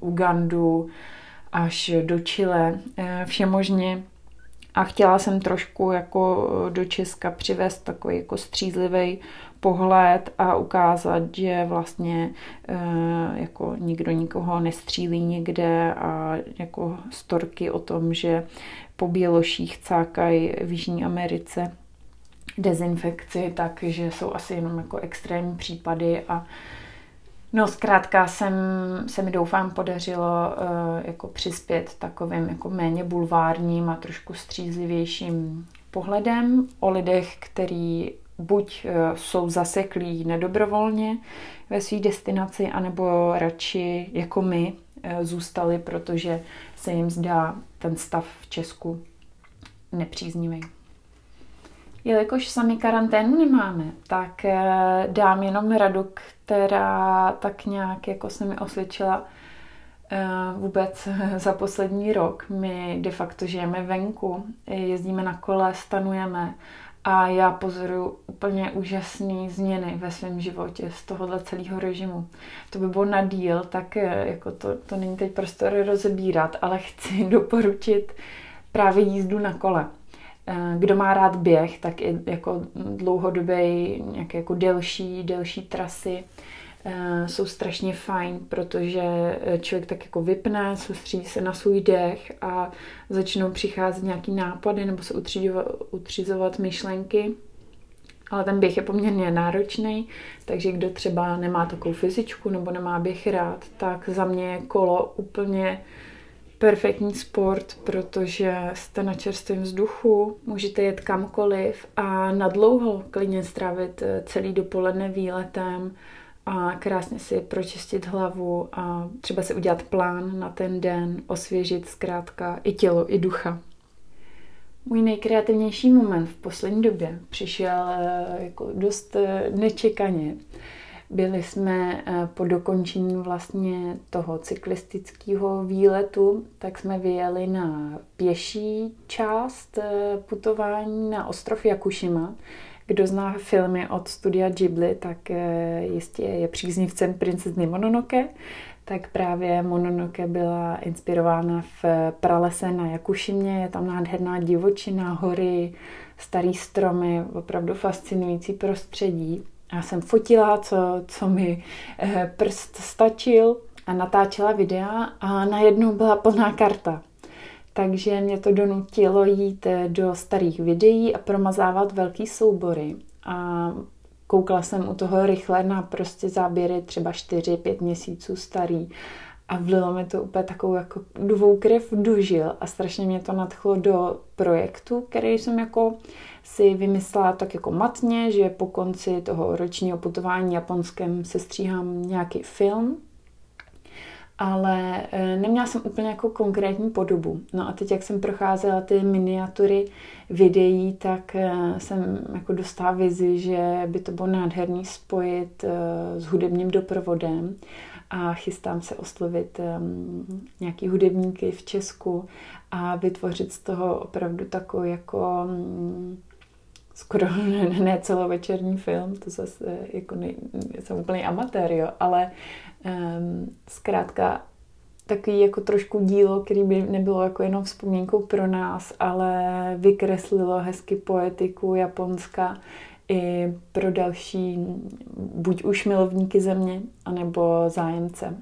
uh, Ugandu až do Chile, všemožně. A chtěla jsem trošku jako do Česka přivést takový jako střízlivý pohled a ukázat, že vlastně jako nikdo nikoho nestřílí nikde a jako storky o tom, že po běloších cákají v Jižní Americe dezinfekci, takže jsou asi jenom jako extrémní případy a No zkrátka jsem, se mi doufám podařilo uh, jako přispět takovým jako méně bulvárním a trošku střízlivějším pohledem o lidech, který buď uh, jsou zaseklí nedobrovolně ve své destinaci, anebo radši jako my uh, zůstali, protože se jim zdá ten stav v Česku nepříznivý. Jelikož sami karanténu nemáme, tak eh, dám jenom radu, která tak nějak jako se mi osvědčila eh, vůbec za poslední rok. My de facto žijeme venku, jezdíme na kole, stanujeme a já pozoruju úplně úžasné změny ve svém životě z tohohle celého režimu. To by bylo na díl, tak eh, jako to, to není teď prostor rozebírat, ale chci doporučit právě jízdu na kole. Eh, kdo má rád běh, tak i jako dlouhodobé, nějaké jako delší, delší trasy eh, jsou strašně fajn, protože člověk tak jako vypne, soustředí se na svůj dech a začnou přicházet nějaký nápady nebo se utřizovat myšlenky. Ale ten běh je poměrně náročný, takže kdo třeba nemá takovou fyzičku nebo nemá běh rád, tak za mě je kolo úplně perfektní sport, protože jste na čerstvém vzduchu, můžete jet kamkoliv a na dlouho klidně strávit eh, celý dopoledne výletem a krásně si pročistit hlavu a třeba si udělat plán na ten den, osvěžit zkrátka i tělo, i ducha. Můj nejkreativnější moment v poslední době přišel eh, jako dost eh, nečekaně. Byli jsme eh, po dokončení vlastně toho cyklistického výletu, tak jsme vyjeli na pěší část eh, putování na ostrov Jakušima. Kdo zná filmy od studia Ghibli, tak eh, jistě je příznivcem princezny Mononoke. Tak právě Mononoke byla inspirována v pralese na Jakušimě. Je tam nádherná divočina, hory, starý stromy, opravdu fascinující prostředí. Já jsem fotila, co, co mi eh, prst stačil a natáčela videa a najednou byla plná karta. Takže mě to donutilo jít eh, do starých videí a promazávat velký soubory. A koukla jsem u toho rychle na prostě záběry třeba 4-5 měsíců starý a vlilo mi to úplně takovou jako dvou krev a strašně mě to nadchlo do projektu, který jsem jako si vymyslela tak jako matně, že po konci toho ročního putování japonském se stříhám nějaký film, ale e, neměla jsem úplně jako konkrétní podobu. No a teď, jak jsem procházela ty miniatury videí, tak e, jsem jako dostala vizi, že by to bylo nádherný spojit e, s hudebním doprovodem a chystám se oslovit um, nějaký hudebníky v Česku a vytvořit z toho opravdu takový jako um, skoro ne, celovečerní film, to zase jako ne, jsem úplný amatér, jo, ale um, zkrátka takový jako trošku dílo, který by nebylo jako jenom vzpomínkou pro nás, ale vykreslilo hezky poetiku Japonska i pro další, buď už milovníky země, anebo zájemce.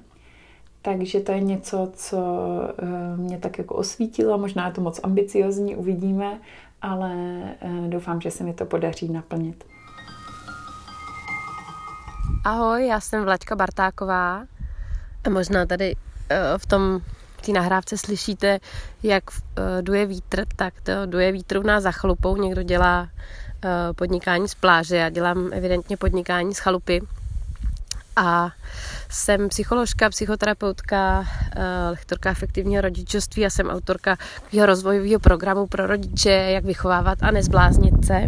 Takže to je něco, co eh, mě tak jako osvítilo, možná je to moc ambiciozní, uvidíme, ale eh, doufám, že se mi to podaří naplnit. Ahoj, já jsem Vlaďka Bartáková a možná tady eh, v tom té nahrávce slyšíte, jak duje vítr, tak to duje vítr u nás za chalupou. Někdo dělá podnikání z pláže, já dělám evidentně podnikání z chalupy a jsem psycholožka, psychoterapeutka, eh, lektorka efektivního rodičovství a jsem autorka jeho rozvojového programu pro rodiče, jak vychovávat a nezbláznit se.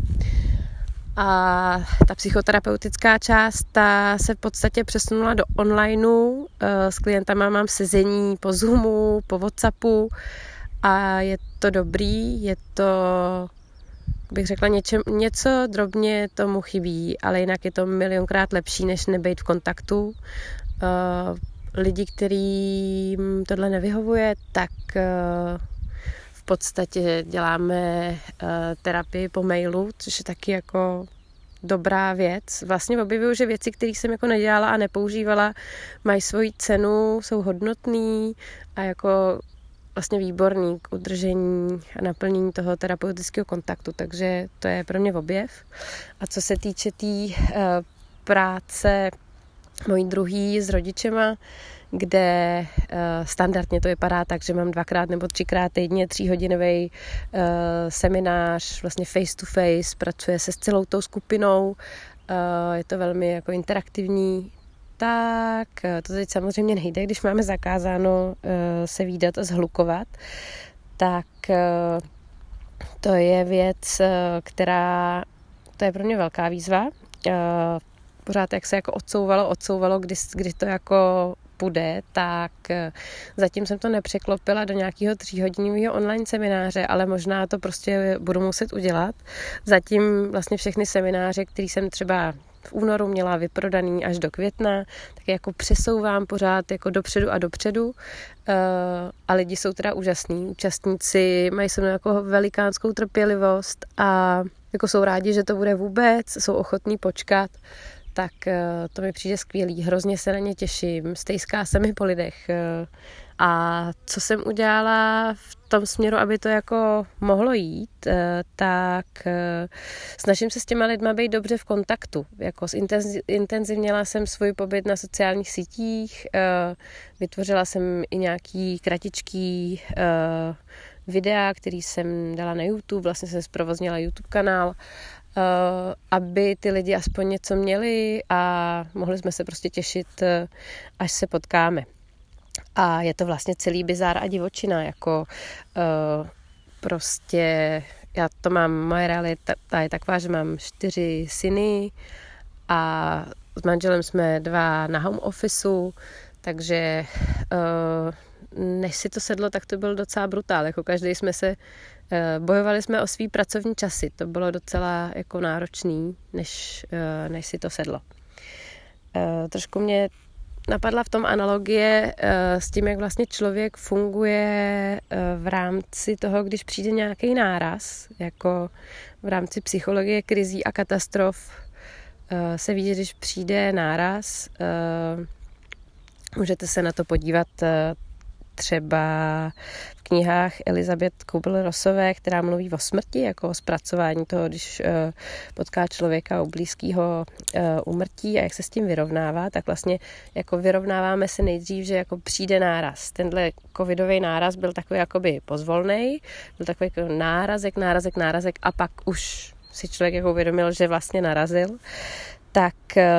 A ta psychoterapeutická část ta se v podstatě přesunula do onlineu. Eh, s klientama mám sezení po Zoomu, po Whatsappu a je to dobrý, je to bych řekla, něčem, něco drobně tomu chybí, ale jinak je to milionkrát lepší, než nebejt v kontaktu. Uh, lidi, kterým tohle nevyhovuje, tak v podstatě děláme terapii po mailu, což je taky jako dobrá věc. Vlastně objevuju, že věci, které jsem jako nedělala a nepoužívala, mají svoji cenu, jsou hodnotný a jako vlastně výborný k udržení a naplnění toho terapeutického kontaktu, takže to je pro mě objev. A co se týče té tý, uh, práce mojí druhý s rodičema, kde uh, standardně to vypadá tak, že mám dvakrát nebo třikrát týdně tříhodinový uh, seminář, vlastně face to face, pracuje se s celou tou skupinou, je to velmi jako interaktivní, tak to teď samozřejmě nejde, když máme zakázáno uh, se výdat a zhlukovat, tak uh, to je věc, která, to je pro mě velká výzva. Pořád jak se jako odsouvalo, odsouvalo, kdy, kdy to jako půjde, tak eh, zatím jsem to nepřeklopila do nějakého tříhodinového online semináře, ale možná to prostě budu muset udělat. Zatím vlastně všechny semináře, které jsem třeba v únoru měla vyprodaný až do května, tak jako přesouvám pořád jako dopředu a dopředu eh, a lidi jsou teda úžasní. Účastníci mají se mnou jako velikánskou trpělivost a jako jsou rádi, že to bude vůbec, jsou ochotní počkat tak eh, to mi přijde skvělý, hrozně se na ně těším, stejská se mi po lidech. Eh, a co jsem udělala v tom směru, aby to jako mohlo jít, eh, tak snažím se s těma lidma být dobře v kontaktu. Jako intenzivněla jsem svůj pobyt na sociálních sítích, vytvořila jsem i nějaký kratičký videa, který jsem dala na YouTube, vlastně jsem zprovoznila YouTube kanál Eh, aby ty lidi aspoň něco měli a mohli jsme se prostě těšit, eh, až se potkáme. A je to vlastně celý bizár a divočina, jako uh, prostě já to mám, moje realita je taková, že mám čtyři syny a s manželem jsme dva na home officeu, takže uh, než si to sedlo, tak to byl docela brutál. Jako každý jsme se Eh, bojovali jsme o svý pracovní časy, to bylo docela jako náročný, než, než si to sedlo. Trošku mě napadla v tom analogie s tím, jak vlastně člověk funguje v rámci toho, když přijde nějaký náraz, jako v rámci psychologie krizí a katastrof se ví, že když přijde náraz, můžete se na to podívat třeba v knihách Elizabeth Kubler-Rossové, která mluví o smrti, jako o zpracování toho, když eh, potká člověka u blízkého umrtí a jak se s tím vyrovnává, tak vlastně jako vyrovnáváme se nejdřív, že jako přijde náraz. Tenhle covidový náraz byl takový jakoby pozvolný, byl takový jako nárazek, nárazek, nárazek a pak už si člověk jako uvědomil, že vlastně narazil. Tak eh,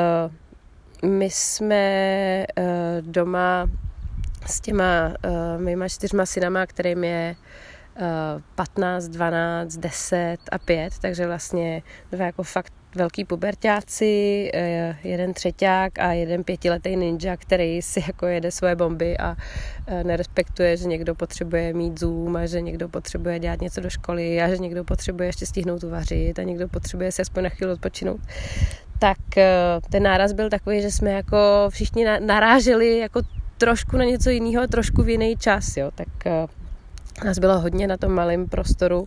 my jsme eh, doma s těma uh, mýma čtyřma synama, kterým je uh, 15, 12, 10 a 5, takže vlastně dva jako fakt velký pubertáci, uh, jeden třeťák a jeden pětiletý ninja, který si jako jede svoje bomby a uh, nerespektuje, že někdo potřebuje mít Zoom a že někdo potřebuje dělat něco do školy a že někdo potřebuje ještě stihnout uvařit a někdo potřebuje se aspoň na chvíli odpočinout. Tak ten náraz byl takový, že jsme jako všichni naráželi jako trošku na něco jiného, trošku v jiný čas, jo, tak uh, nás bylo hodně na tom malém prostoru, uh,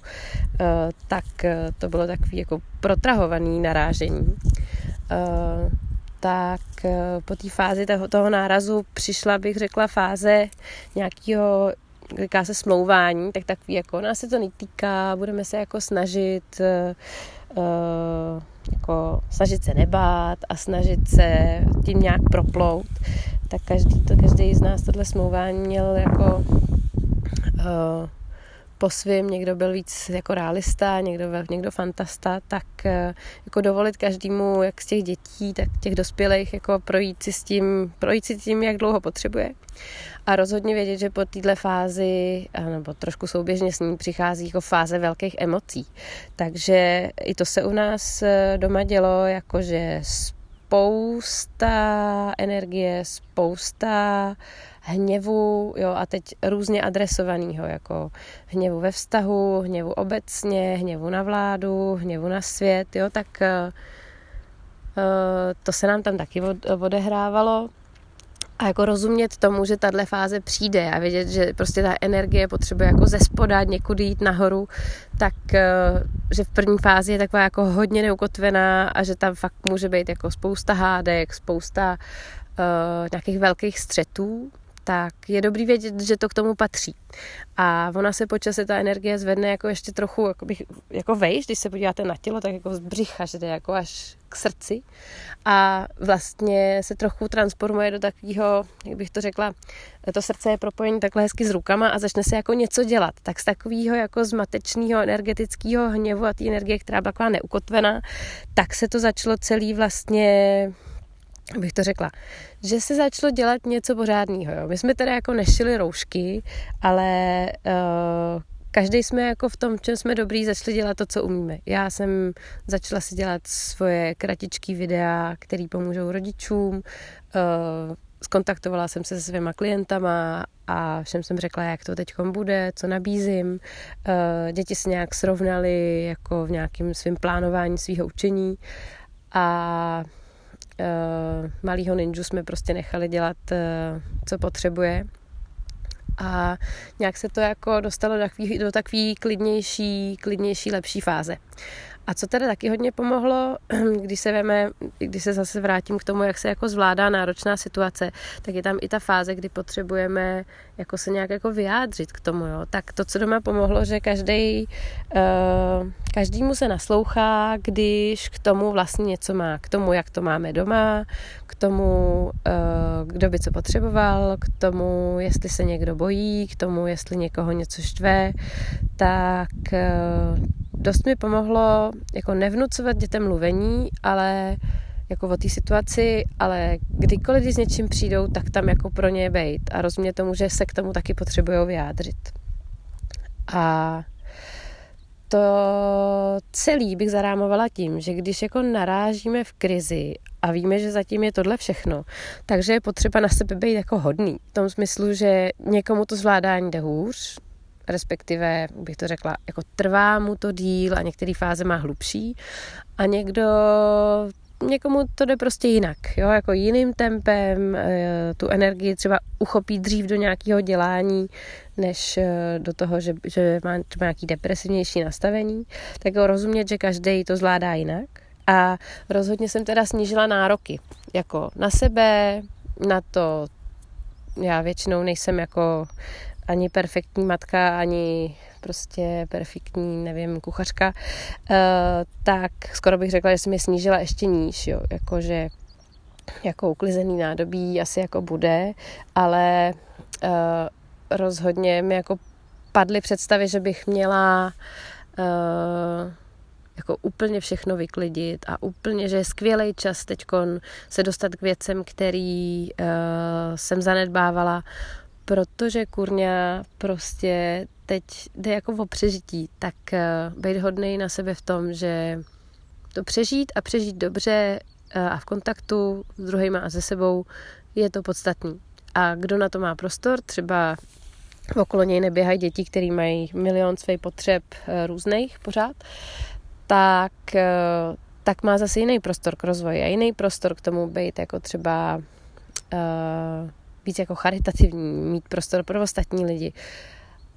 tak uh, to bylo takový jako protrahovaný narážení. Tak po té fázi toho, toho nárazu přišla, bych řekla, fáze nějakého říká se smlouvání, tak takový jako nás se to netýká, budeme se jako snažit jako snažit se nebát a snažit se tím nějak proplout tak každý, to, každý z nás tohle smlouvání měl jako uh, po svým, někdo byl víc jako realista, někdo, někdo fantasta, tak uh, jako dovolit každému, jak z těch dětí, tak těch dospělých, jako projít si s tím, projít si tím, jak dlouho potřebuje. A rozhodně vědět, že po této fázi, nebo trošku souběžně s ní přichází jako fáze velkých emocí. Takže i to se u nás eh, doma dělo, jakože spousta energie, spousta hněvu, jo, a teď různě adresovaného, jako hněvu ve vztahu, hněvu obecně, hněvu na vládu, hněvu na svět, jo, tak uh, to se nám tam taky odehrávalo a jako rozumět tomu, že tahle fáze přijde a vědět, že prostě ta energie potřebuje jako ze spoda někudy jít nahoru, tak že v první fázi je taková jako hodně neukotvená a že tam fakt může být jako spousta hádek, spousta uh, nějakých velkých střetů, tak je dobrý vědět, že to k tomu patří. A ona se po čase ta energie zvedne jako ještě trochu jako, bych, jako vejš, když se podíváte na tělo, tak jako z břicha, že jde jako až k srdci a vlastně se trochu transformuje do takového, jak bych to řekla, to srdce je propojení takhle hezky s rukama a začne se jako něco dělat. Tak z takového jako zmatečného energetického hněvu a té energie, která byla taková neukotvená, tak se to začalo celý vlastně bych to řekla, že se začalo dělat něco pořádného. My jsme teda jako nešili roušky, ale uh, každý jsme jako v tom, čem jsme dobrý, začali dělat to, co umíme. Já jsem začala si dělat svoje kratičký videa, které pomůžou rodičům. Uh, skontaktovala jsem se se svýma klientama a všem jsem řekla, jak to teď bude, co nabízím. Uh, děti se nějak srovnali jako v nějakém svém plánování svého učení a uh, malýho ninju jsme prostě nechali dělat, co potřebuje. A nějak se to jako dostalo do takové do takový klidnější, klidnější, lepší fáze. A co teda taky hodně pomohlo, když se veme, když se zase vrátím k tomu, jak se jako zvládá náročná situace, tak je tam i ta fáze, kdy potřebujeme jako se nějak jako vyjádřit k tomu, jo. Tak to, co doma pomohlo, že každý, uh, každému se naslouchá, když k tomu vlastně něco má, k tomu, jak to máme doma, k tomu, uh, kdo by co potřeboval, k tomu, jestli se někdo bojí, k tomu, jestli někoho něco štve, tak uh, dost mi pomohlo jako nevnucovat dětem mluvení, ale jako o té situaci, ale kdykoliv s něčím přijdou, tak tam jako pro ně bejt a rozumět tomu, že se k tomu taky potřebují vyjádřit. A to celý bych zarámovala tím, že když jako narážíme v krizi a víme, že zatím je tohle všechno, takže je potřeba na sebe být jako hodný. V tom smyslu, že někomu to zvládání jde hůř, respektive, bych to řekla, jako trvá mu to díl a některé fáze má hlubší a někdo někomu to jde prostě jinak, jo, jako jiným tempem, eh, tu energii třeba uchopí dřív do nějakého dělání, než eh, do toho, že, že má třeba nějaký depresivnější nastavení, tak rozumět, že každý to zvládá jinak. A rozhodně jsem teda snížila nároky, jako na sebe, na to, já většinou nejsem jako ani perfektní matka, ani prostě perfektní, nevím, kuchařka, uh, tak skoro bych řekla, že jsem je snížila ještě níž, jo, jakože jako uklizený nádobí asi jako bude, ale uh, rozhodně mi jako padly představy, že bych měla uh, jako úplně všechno vyklidit a úplně, že je skvělý čas teď se dostat k věcem, který uh, jsem zanedbávala, protože kurňa prostě teď jde jako o přežití, tak uh, být hodnej na sebe v tom, že to přežít a přežít dobře uh, a v kontaktu s druhýma a se sebou je to podstatný. A kdo na to má prostor, třeba okolo něj neběhají děti, které mají milion svých potřeb uh, různých pořád, tak, tak má zase jiný prostor k rozvoji a jiný prostor k tomu být jako třeba uh, víc jako charitativní, mít prostor pro ostatní lidi.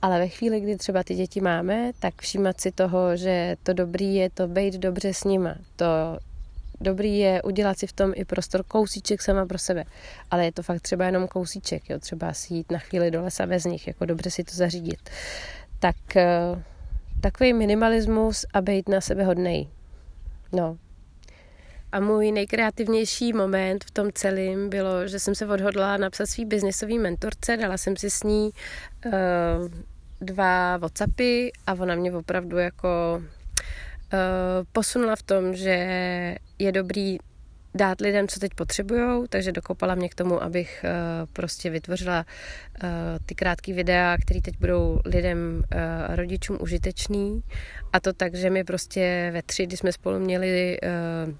Ale ve chvíli, kdy třeba ty děti máme, tak všímat si toho, že to dobrý je to být dobře s nima. To dobrý je udělat si v tom i prostor kousíček sama pro sebe. Ale je to fakt třeba jenom kousíček, jo? třeba si jít na chvíli do lesa bez nich, jako dobře si to zařídit. Tak eh, takový minimalismus a být na sebe hodnej. No, a můj nejkreativnější moment v tom celém bylo, že jsem se odhodla napsat svý biznisový mentorce, dala jsem si s ní uh, dva Whatsappy a ona mě opravdu jako uh, posunula v tom, že je dobrý dát lidem, co teď potřebují, takže dokopala mě k tomu, abych uh, prostě vytvořila uh, ty krátké videa, které teď budou lidem, uh, rodičům užitečný. A to tak, že mi prostě ve tři, kdy jsme spolu měli uh,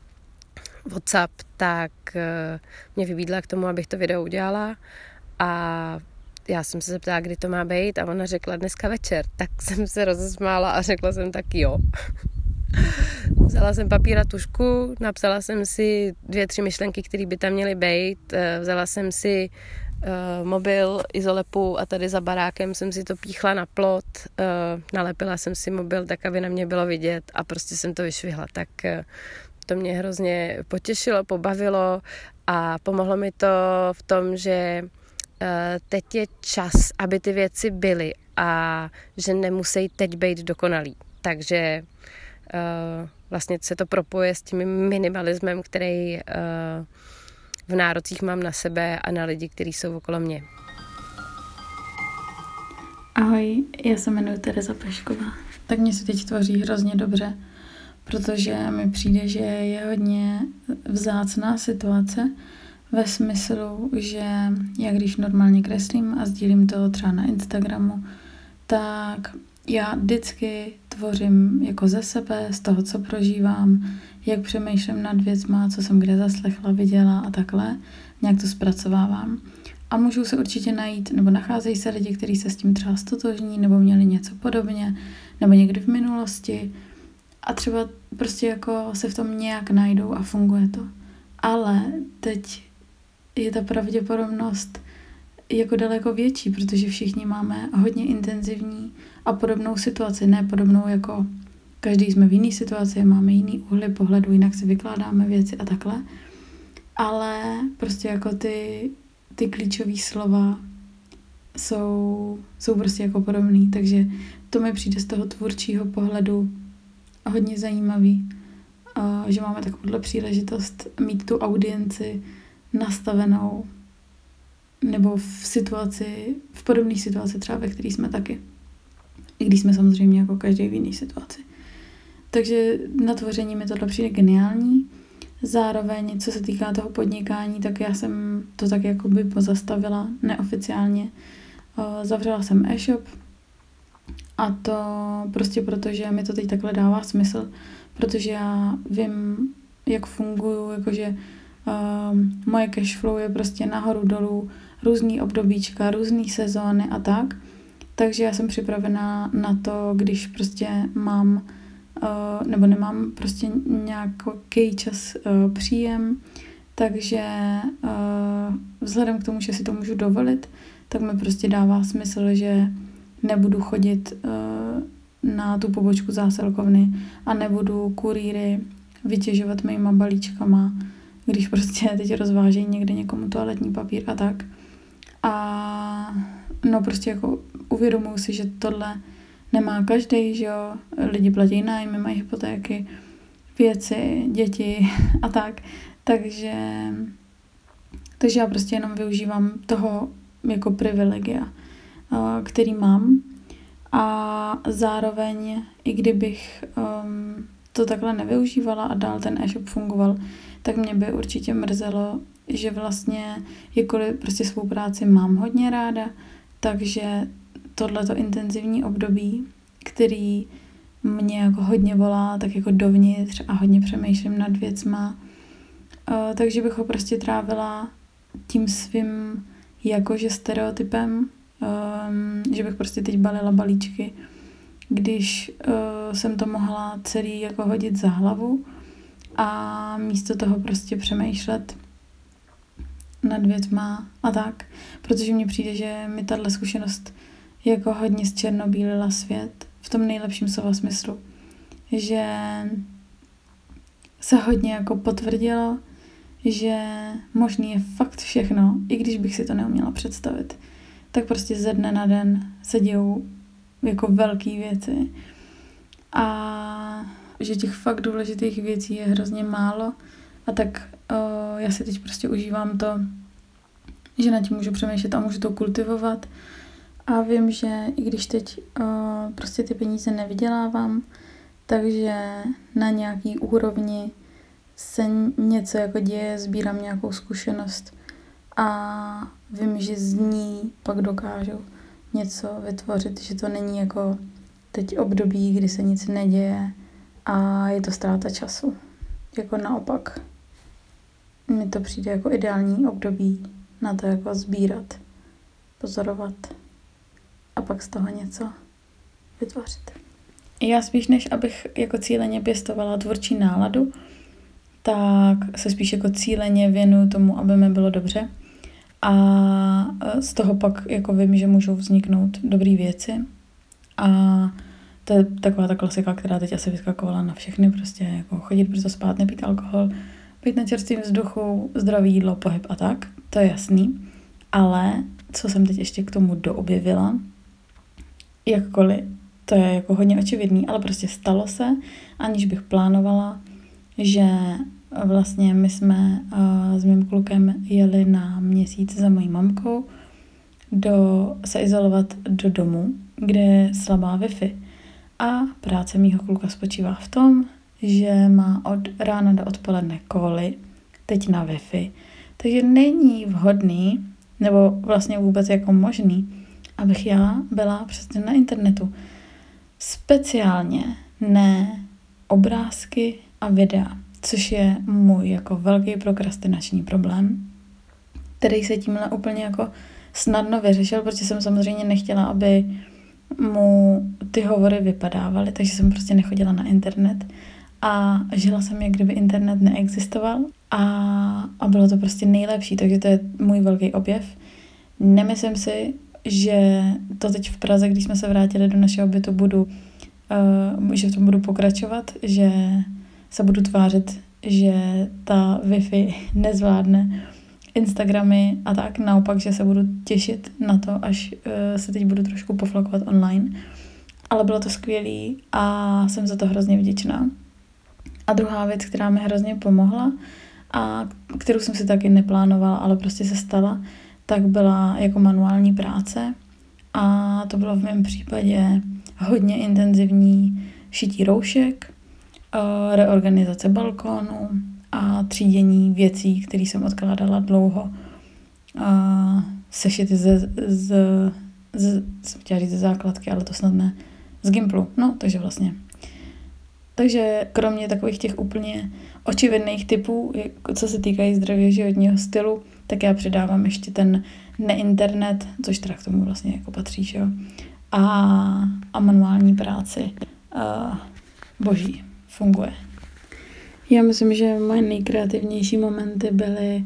WhatsApp, tak eh, mě vybídla k tomu, abych to video udělala a já jsem se zeptala, kdy to má být a ona řekla dneska večer, tak jsem se rozesmála a řekla jsem tak jo. Vzala jsem papír a tušku, napsala jsem si dvě, tři myšlenky, které by tam měly být. Eh, vzala jsem si uh, mobil, izolepu a tady za barákem jsem si to píchla na plot, nalepila jsem si mobil tak, aby na mě bylo vidět a prostě jsem to vyšvihla. Tak to mě hrozně potěšilo, pobavilo a pomohlo mi to v tom, že uh, teď je čas, aby ty věci byly a že nemusí teď být dokonalý. Takže uh, vlastně se to propoje s tím minimalismem, který uh, v nárocích mám na sebe a na lidi, kteří jsou okolo mě. Ahoj, já se jmenuji Tereza Pešková. Tak mě se teď tvoří hrozně dobře, protože mi přijde, že je hodně vzácná situace ve smyslu, že já když normálně kreslím a sdílím to třeba na Instagramu, tak já vždycky tvořím jako ze sebe, z toho, co prožívám, jak přemýšlím nad věcma, co jsem kde zaslechla, viděla a takhle. Nějak to zpracovávám. A můžou se určitě najít, nebo nacházejí se lidi, kteří se s tím třeba stotožní, nebo měli něco podobně, nebo někdy v minulosti. A třeba prostě jako se v tom nějak najdou a funguje to. Ale teď je ta pravděpodobnost jako daleko větší, protože všichni máme hodně intenzivní a podobnou situaci, ne podobnou jako každý jsme v jiné situaci, máme jiný úhly pohledu, jinak si vykládáme věci a takhle. Ale prostě jako ty, ty klíčové slova jsou, jsou prostě jako podobný, takže to mi přijde z toho tvůrčího pohledu hodně zajímavý, že máme takovouhle příležitost mít tu audienci nastavenou nebo v situaci, v podobné situaci třeba, ve které jsme taky. I když jsme samozřejmě jako každý v jiné situaci. Takže na tvoření mi tohle přijde geniální. Zároveň, co se týká toho podnikání, tak já jsem to tak jako by pozastavila neoficiálně. Zavřela jsem e-shop a to prostě proto, že mi to teď takhle dává smysl, protože já vím, jak funguju, jakože uh, moje flow je prostě nahoru dolů, různý obdobíčka, různé sezóny a tak. Takže já jsem připravená na to, když prostě mám uh, nebo nemám prostě nějaký čas uh, příjem, takže uh, vzhledem k tomu, že si to můžu dovolit, tak mi prostě dává smysl, že nebudu chodit uh, na tu pobočku zásilkovny a nebudu kurýry vytěžovat mýma balíčkama, když prostě teď rozvážejí někde někomu toaletní papír a tak. A no prostě jako uvědomuji si, že tohle nemá každý, že jo, lidi platí nájmy, mají hypotéky, věci, děti a tak, takže takže já prostě jenom využívám toho jako privilegia, který mám a zároveň, i kdybych um, to takhle nevyužívala a dál ten e-shop fungoval, tak mě by určitě mrzelo, že vlastně jakkoliv prostě svou práci mám hodně ráda, takže tohleto intenzivní období, který mě jako hodně volá, tak jako dovnitř a hodně přemýšlím nad věcma. Uh, takže bych ho prostě trávila tím svým jakože stereotypem, um, že bych prostě teď balila balíčky, když uh, jsem to mohla celý jako hodit za hlavu a místo toho prostě přemýšlet nad věcma a tak, protože mně přijde, že mi tahle zkušenost jako hodně zčernobílila svět v tom nejlepším slova smyslu. Že se hodně jako potvrdilo, že možný je fakt všechno, i když bych si to neuměla představit. Tak prostě ze dne na den se dějou jako velké věci. A že těch fakt důležitých věcí je hrozně málo. A tak uh, já si teď prostě užívám to, že na tím můžu přemýšlet a můžu to kultivovat a vím, že i když teď uh, prostě ty peníze nevydělávám, takže na nějaký úrovni se něco jako děje, sbírám nějakou zkušenost a vím, že z ní pak dokážu něco vytvořit, že to není jako teď období, kdy se nic neděje a je to ztráta času. Jako naopak. Mi to přijde jako ideální období na to jako sbírat, pozorovat a pak z toho něco vytvořit. já spíš než abych jako cíleně pěstovala tvůrčí náladu, tak se spíš jako cíleně věnuju tomu, aby mi bylo dobře. A e, z toho pak jako vím, že můžou vzniknout dobré věci. A to je taková ta klasika, která teď asi vyskakovala na všechny, prostě jako chodit brzo spát, nepít alkohol, být na čerstvém vzduchu, zdravý jídlo, pohyb a tak, to je jasný. Ale co jsem teď ještě k tomu doobjevila, jakkoliv to je jako hodně očividný, ale prostě stalo se, aniž bych plánovala, že vlastně my jsme s mým klukem jeli na měsíc za mojí mamkou do, se izolovat do domu, kde je slabá Wi-Fi. A práce mýho kluka spočívá v tom, že má od rána do odpoledne koly, teď na Wi-Fi. Takže není vhodný, nebo vlastně vůbec jako možný, abych já byla přesně na internetu. Speciálně ne obrázky a videa, což je můj jako velký prokrastinační problém, který se tímhle úplně jako snadno vyřešil, protože jsem samozřejmě nechtěla, aby mu ty hovory vypadávaly, takže jsem prostě nechodila na internet a žila jsem, jak kdyby internet neexistoval a, a bylo to prostě nejlepší, takže to je můj velký objev. Nemyslím si, že to teď v Praze, když jsme se vrátili do našeho bytu, budu, uh, že v tom budu pokračovat, že se budu tvářit, že ta Wi-Fi nezvládne Instagramy a tak, naopak, že se budu těšit na to, až uh, se teď budu trošku poflakovat online. Ale bylo to skvělé a jsem za to hrozně vděčná. A druhá věc, která mi hrozně pomohla a kterou jsem si taky neplánovala, ale prostě se stala, tak byla jako manuální práce a to bylo v mém případě hodně intenzivní šití roušek, reorganizace balkónu a třídění věcí, které jsem odkládala dlouho. A sešity ze, z, z, jsem chtěla říct ze základky, ale to snad ne, z Gimplu, no, takže vlastně. Takže kromě takových těch úplně očividných typů, co se týkají zdravě životního stylu, tak já přidávám ještě ten neinternet, což teda k tomu vlastně jako patří, že jo? A, a manuální práci. A, boží, funguje. Já myslím, že moje nejkreativnější momenty byly,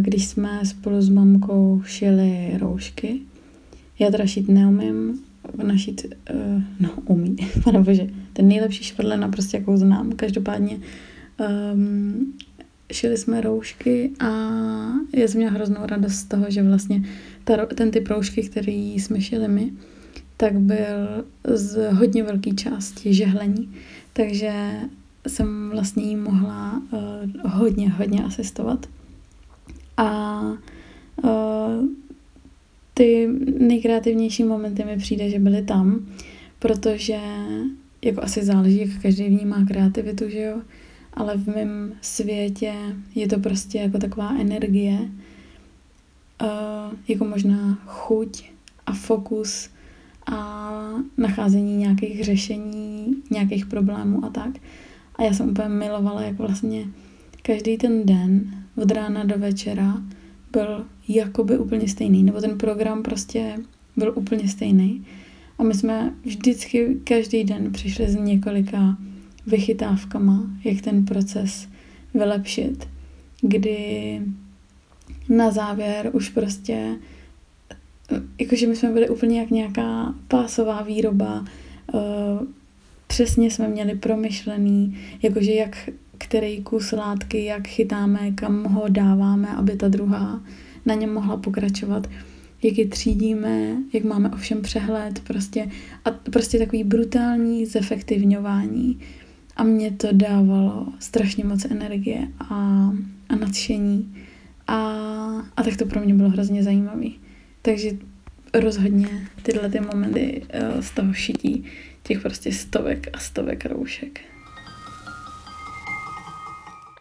když jsme spolu s mamkou šili roušky. Já teda šít neumím, našít, uh, no umí, pane bože, ten nejlepší švrdlena prostě jakou znám. Každopádně um, šili jsme roušky a já jsem měla hroznou radost z toho, že vlastně ta, ten typ roušky, který jsme šili my, tak byl z hodně velké části žehlení, takže jsem vlastně jí mohla uh, hodně, hodně asistovat. A uh, ty nejkreativnější momenty mi přijde, že byly tam, protože jako asi záleží, jak každý vnímá kreativitu, že jo, ale v mém světě je to prostě jako taková energie, uh, jako možná chuť a fokus a nacházení nějakých řešení, nějakých problémů a tak. A já jsem úplně milovala, jak vlastně každý ten den od rána do večera byl jakoby úplně stejný, nebo ten program prostě byl úplně stejný. A my jsme vždycky každý den přišli s několika vychytávkama, jak ten proces vylepšit, kdy na závěr už prostě, jakože my jsme byli úplně jak nějaká pásová výroba, eh, přesně jsme měli promyšlený, jakože jak který kus látky, jak chytáme, kam ho dáváme, aby ta druhá na něm mohla pokračovat, jak je třídíme, jak máme ovšem přehled, prostě, a prostě takový brutální zefektivňování. A mě to dávalo strašně moc energie a, a nadšení. A, a tak to pro mě bylo hrozně zajímavý. Takže rozhodně tyhle ty momenty uh, z toho šití těch prostě stovek a stovek roušek.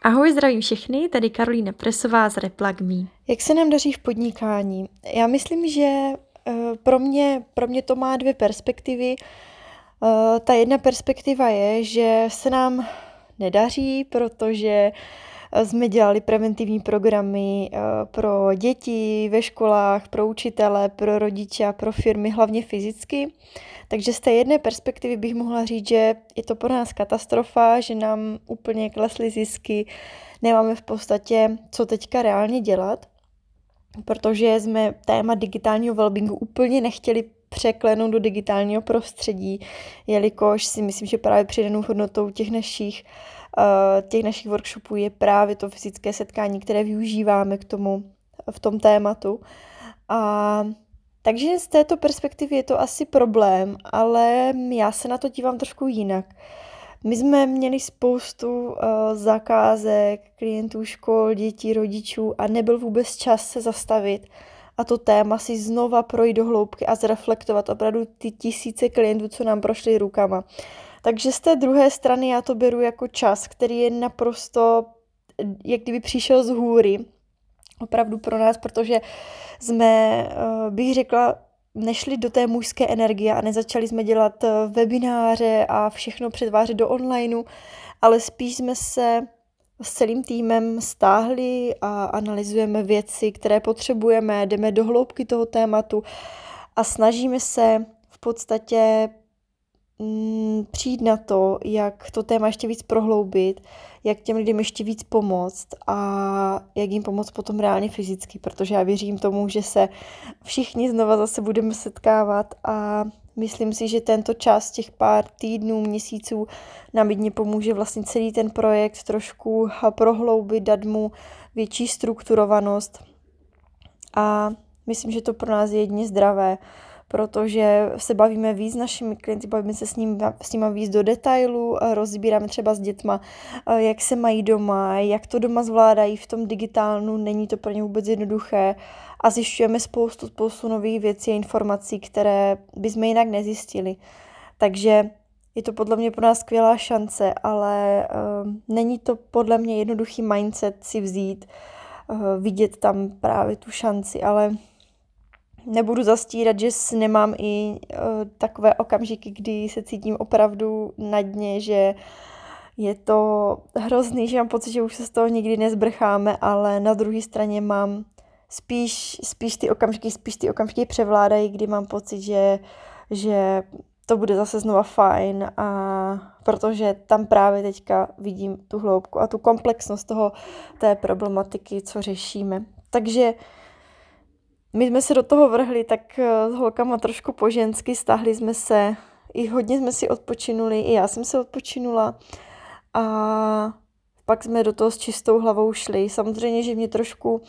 Ahoj, zdravím všechny, tady Karolína Presová z Replag Me. Jak se nám daří v podnikání? Já myslím, že uh, pro mě, pro mě to má dvě perspektivy. Uh, ta jedna perspektiva je, že se nám nedaří, protože jsme dělali preventivní programy pro děti ve školách, pro učitele, pro rodiče a pro firmy, hlavně fyzicky. Takže z té jedné perspektivy bych mohla říct, že je to pro nás katastrofa, že nám úplně klesly zisky, nemáme v podstatě co teďka reálně dělat, protože jsme téma digitálního wellbeingu úplně nechtěli překlenout do digitálního prostředí, jelikož si myslím, že právě přidanou hodnotou těch našich, uh, těch našich workshopů je právě to fyzické setkání, které využíváme k tomu v tom tématu. A takže z této perspektivy je to asi problém, ale já se na to dívám trošku jinak. My jsme měli spoustu uh, zakázek, klientů škol, dětí, rodičů a nebyl vůbec čas se zastavit a to téma si znova projít do hloubky a zreflektovat opravdu ty tisíce klientů, co nám prošly rukama. Takže z té druhé strany já to beru jako čas, který je naprosto, jak kdyby přišel z hůry, opravdu pro nás, protože jsme, eh, bych řekla, nešli do té mužské energie a nezačali jsme dělat eh, webináře a všechno přetvářet do onlineu, ale spíš jsme se s celým týmem stáhli a analyzujeme věci, které potřebujeme, jdeme do hloubky toho tématu a snažíme se v podstatě přijít na to, jak to téma ještě víc prohloubit, jak těm lidem ještě víc pomoct a jak jim pomoct potom reálně fyzicky, protože já věřím tomu, že se všichni znova zase budeme setkávat a myslím si, že tento čas těch pár týdnů, měsíců nám jedně pomůže vlastně celý ten projekt trošku prohloubit, dát mu větší strukturovanost. A myslím, že to pro nás je jedně zdravé protože se bavíme víc s našimi klienty, bavíme se s, ním, s nimi víc do detailu, rozbíráme třeba s dětma, jak se mají doma, jak to doma zvládají v tom digitálnu, není to pro ně vůbec jednoduché a zjišťujeme spoustu, spoustu nových věcí a informací, které bychom jinak nezjistili. Takže je to podle mě pro nás skvělá šance, ale uh, není to podle mě jednoduchý mindset si vzít, uh, vidět tam právě tu šanci, ale nebudu zastírat, že nemám i uh, takové okamžiky, kdy se cítím opravdu na dně, že je to hrozný, že mám pocit, že už se z toho nikdy nezbrcháme, ale na druhé straně mám spíš, spíš ty okamžiky, spíš ty okamžiky převládají, kdy mám pocit, že, že to bude zase znova fajn a protože tam právě teďka vidím tu hloubku a tu komplexnost toho, té problematiky, co řešíme. Takže my jsme se do toho vrhli tak eh, s holkama trošku po žensky, stáhli jsme se, i hodně jsme si odpočinuli, i já jsem se odpočinula a pak jsme do toho s čistou hlavou šli. Samozřejmě, že mě trošku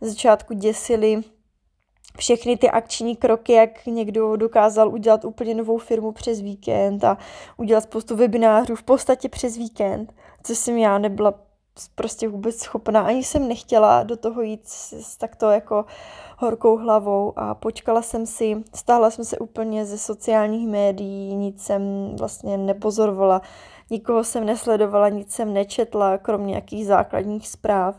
z začátku děsili všechny ty akční kroky, jak někdo dokázal udělat úplně novou firmu přes víkend a udělat spoustu webinářů v podstatě přes víkend, což jsem já nebyla prostě vůbec schopná, ani jsem nechtěla do toho jít s, s takto jako horkou hlavou a počkala jsem si, stáhla jsem se úplně ze sociálních médií, nic jsem vlastně nepozorovala, nikoho jsem nesledovala, nic jsem nečetla, kromě nějakých základních zpráv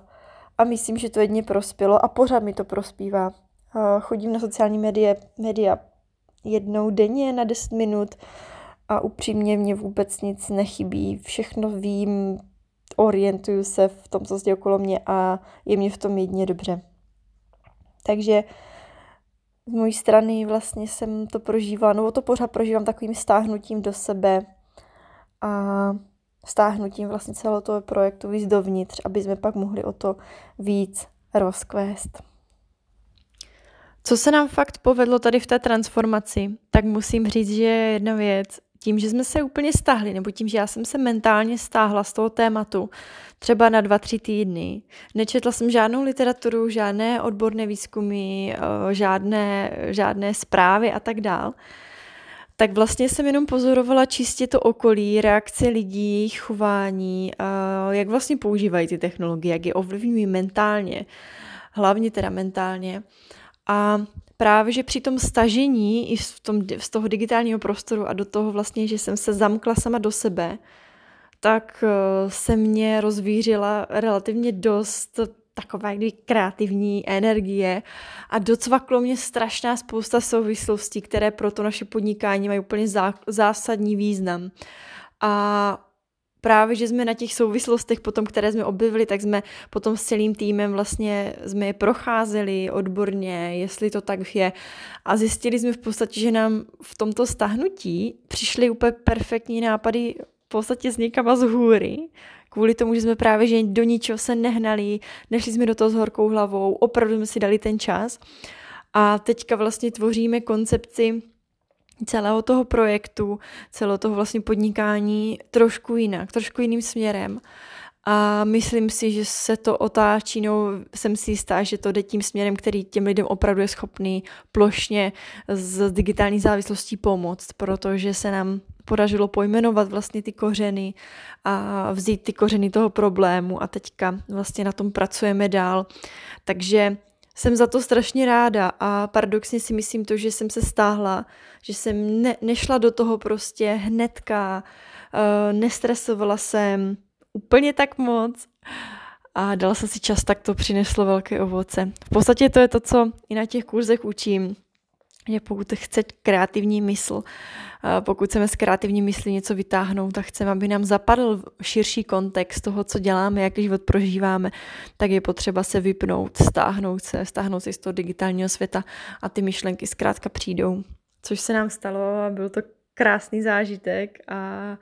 a myslím, že to jedně prospělo a pořád mi to prospívá. Chodím na sociální média, média jednou denně na 10 minut a upřímně mě vůbec nic nechybí. Všechno vím, orientuju se v tom, co se děje okolo mě a je mě v tom jedně dobře. Takže z mojí strany vlastně jsem to prožívala, nebo to pořád prožívám takovým stáhnutím do sebe a stáhnutím vlastně celého toho projektu víc dovnitř, aby jsme pak mohli o to víc rozkvést. Co se nám fakt povedlo tady v té transformaci, tak musím říct, že jedna věc, tím, že jsme se úplně stáhli, nebo tím, že já jsem se mentálně stáhla z toho tématu, třeba na dva, tři týdny. Nečetla jsem žádnou literaturu, žádné odborné výzkumy, eh, žádné, žádné zprávy a tak dál. Tak vlastně jsem jenom pozorovala čistě to okolí, reakce lidí, chování, eh, jak vlastně používají ty technologie, jak je ovlivňují mentálně, hlavně teda mentálně. A právě, že při tom stažení i v tom, z toho digitálního prostoru a do toho vlastně, že jsem se zamkla sama do sebe, tak eh, se mě rozvířila relativně dost taková kdy kreativní energie a docvaklo mě strašná spousta souvislostí, které pro to naše podnikání mají úplně zásadní význam. A právě, že jsme na těch souvislostech potom, které jsme objevili, tak jsme potom s celým týmem vlastně jsme je procházeli odborně, jestli to tak je. A zjistili jsme v podstatě, že nám v tomto stahnutí přišly úplně perfektní nápady v podstatě z někama z hůry, kvůli tomu, že jsme právě že do ničeho se nehnali, nešli jsme do toho s horkou hlavou, opravdu jsme si dali ten čas. A teďka vlastně tvoříme koncepci celého toho projektu, celého toho vlastně podnikání trošku jinak, trošku jiným směrem. A myslím si, že se to otáčí, no jsem si jistá, že to jde tím směrem, který těm lidem opravdu je schopný plošně z digitální závislostí pomoct, protože se nám podařilo pojmenovat vlastně ty kořeny a vzít ty kořeny toho problému a teďka vlastně na tom pracujeme dál. Takže jsem za to strašně ráda a paradoxně si myslím to, že jsem se stáhla, že jsem ne, nešla do toho prostě hnedka, uh, nestresovala jsem úplně tak moc a dala jsem si čas, tak to přineslo velké ovoce. V podstatě to je to, co i na těch kurzech učím, že pokud chce kreativní mysl, pokud chceme z kreativní mysli něco vytáhnout tak chceme, aby nám zapadl širší kontext toho, co děláme, jak život prožíváme, tak je potřeba se vypnout, stáhnout se, stáhnout se z toho digitálního světa a ty myšlenky zkrátka přijdou. Což se nám stalo a byl to krásný zážitek a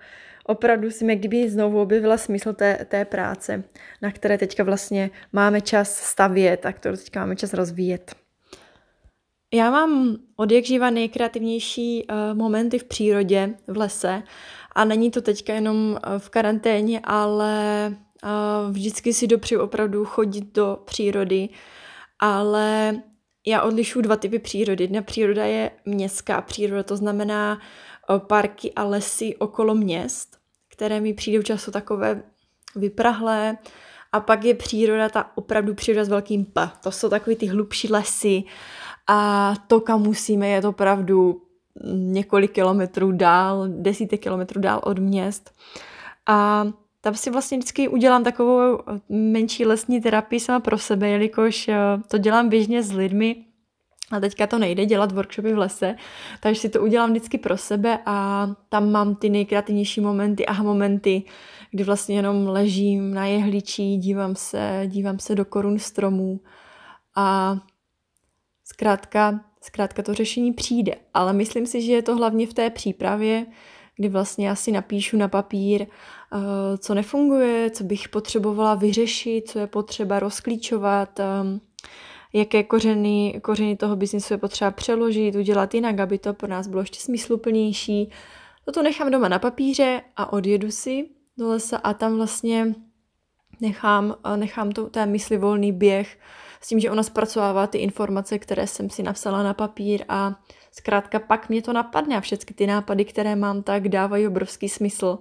opravdu si jak kdyby znovu objevila smysl té, té práce, na které teďka vlastně máme čas stavět a kterou teďka máme čas rozvíjet. Já mám od jak živa nejkreativnější uh, momenty v přírodě, v lese a není to teďka jenom uh, v karanténě, ale uh, vždycky si dopřeju opravdu chodit do přírody, ale já odlišuju dva typy přírody. Jedna příroda je městská příroda, to znamená uh, parky a lesy okolo měst, které mi přijdou často takové vyprahlé, a pak je příroda, ta opravdu příroda s velkým P. To jsou takový ty hlubší lesy, a to, kam musíme, je to opravdu několik kilometrů dál, desítek kilometrů dál od měst. A tam si vlastně vždycky udělám takovou menší lesní terapii sama pro sebe, jelikož eh, to dělám běžně s lidmi, a teďka to nejde dělat workshopy v lese, takže si to udělám vždycky pro sebe a tam mám ty nejkreativnější momenty a momenty, kdy vlastně jenom ležím na jehličí, dívám se, dívám se do korun stromů a Zkrátka, zkrátka to řešení přijde, ale myslím si, že je to hlavně v té přípravě, kdy vlastně já si napíšu na papír, eh, co nefunguje, co bych potřebovala vyřešit, co je potřeba rozklíčovat, ehm, jaké kořeny, kořeny toho biznisu je potřeba přeložit, udělat jinak, aby to pro nás bylo ještě smysluplnější. Toto nechám doma na papíře a odjedu si do lesa a tam vlastně nechám, nechám to, té mysli volný běh, s tím, že ona zpracovává ty informace, které jsem si napsala na papír a zkrátka pak mě to napadne a všechny ty nápady, které mám, tak dávají obrovský smysl.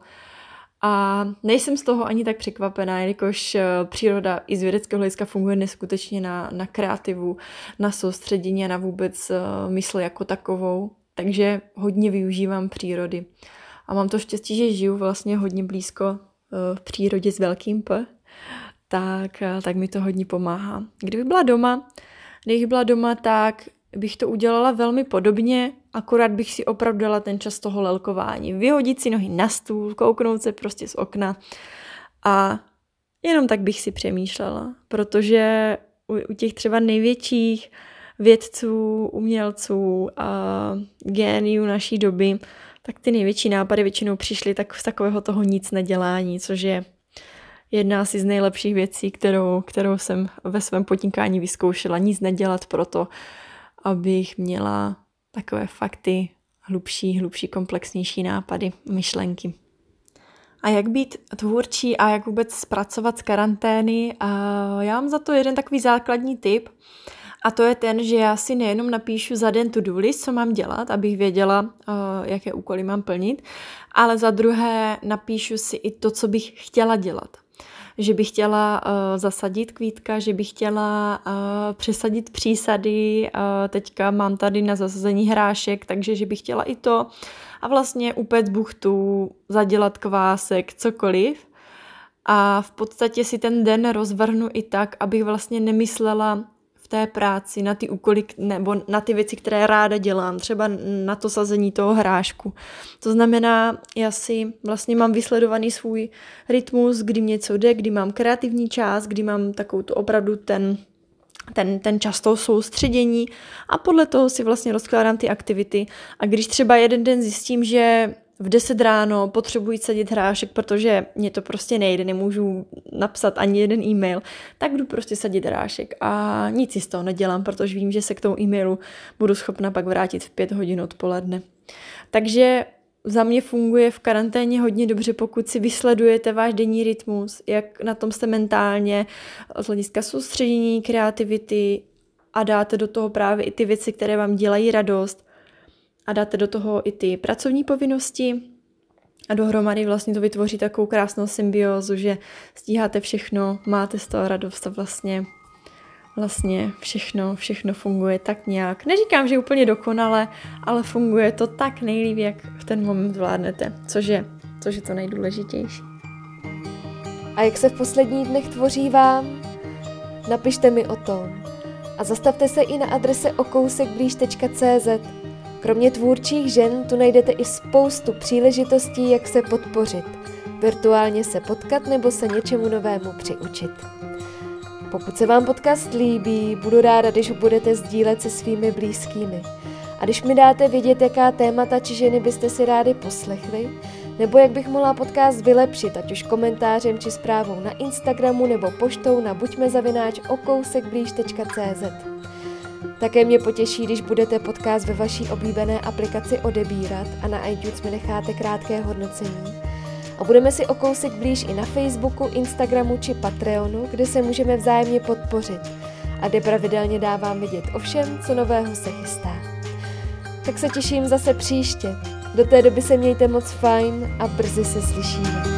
A nejsem z toho ani tak překvapená, jelikož eh, příroda i z vědeckého hlediska funguje neskutečně na, na kreativu, na soustředění a na vůbec uh, mysl jako takovou. Takže hodně využívám přírody. A mám to štěstí, že žiju vlastně hodně blízko uh, v přírodě s velkým P, tak, eh, tak mi to hodně pomáhá. Kdybych byla doma, kdybych byla doma, tak bych to udělala velmi podobně, akorát bych si opravdu dala ten čas toho lelkování. Vyhodit si nohy na stůl, kouknout se prostě z okna a jenom tak bych si přemýšlela, protože u, u těch třeba největších vědců, umělců a géniů naší doby, tak ty největší nápady většinou přišly tak z takového toho nic nedělání, což je jedna asi z nejlepších věcí, kterou, kterou jsem ve svém podnikání vyzkoušela. Nic nedělat proto, abych měla takové fakty, hlubší, hlubší, komplexnější nápady, myšlenky. A jak být tvůrčí a jak vůbec zpracovat z karantény? A já mám za to jeden takový základní tip, a to je ten, že já si nejenom napíšu za den to-do list, co mám dělat, abych věděla, uh, jaké úkoly mám plnit, ale za druhé napíšu si i to, co bych chtěla dělat že bych chtěla uh, zasadit kvítka, že bych chtěla uh, přesadit přísady, uh, teďka mám tady na zasazení hrášek, takže že bych chtěla i to a vlastně upéct buchtu, zadělat kvásek, cokoliv. A v podstatě si ten den rozvrhnu i tak, abych vlastně nemyslela v té práci na ty úkoly nebo na ty věci, které ráda dělám, třeba na to sazení toho hrášku. To znamená, já si vlastně mám vysledovaný svůj rytmus, kdy mě co jde, kdy mám kreativní čas, kdy mám takovou tu opravdu ten ten, ten čas toho soustředění a podle toho si vlastně rozkládám ty aktivity. A když třeba jeden den zjistím, že v 10 ráno potřebuji sadit hrášek, protože mě to prostě nejde, nemůžu napsat ani jeden e-mail, tak jdu prostě sadit hrášek a nic si z toho nedělám, protože vím, že se k tomu e-mailu budu schopna pak vrátit v 5 hodin odpoledne. Takže za mě funguje v karanténě hodně dobře, pokud si vysledujete váš denní rytmus, jak na tom jste mentálně, z hlediska soustředění, kreativity a dáte do toho právě i ty věci, které vám dělají radost a dáte do toho i ty pracovní povinnosti a dohromady vlastně to vytvoří takovou krásnou symbiózu, že stíháte všechno, máte z toho radost a vlastně vlastně všechno, všechno funguje tak nějak. Neříkám, že úplně dokonale, ale funguje to tak nejlíp, jak v ten moment zvládnete, což je, což je to nejdůležitější. A jak se v posledních dnech tvoří vám? Napište mi o tom. A zastavte se i na adrese okousekblíž.cz. Kromě tvůrčích žen tu najdete i spoustu příležitostí, jak se podpořit, virtuálně se potkat nebo se něčemu novému přiučit. Pokud se vám podcast líbí, budu ráda, když ho budete sdílet se svými blízkými. A když mi dáte vědět, jaká témata či ženy byste si rádi poslechli, nebo jak bych mohla podcast vylepšit, ať už komentářem či zprávou na Instagramu nebo poštou na buďmezavináč okousekblíž.cz. Také mě potěší, když budete podcast ve vaší oblíbené aplikaci odebírat a na iTunes mi necháte krátké hodnocení a budeme si o kousek blíž i na Facebooku, Instagramu či Patreonu, kde se můžeme vzájemně podpořit a kde pravidelně dávám vidět o všem, co nového se chystá. Tak se těším zase příště. Do té doby se mějte moc fajn a brzy se slyšíme.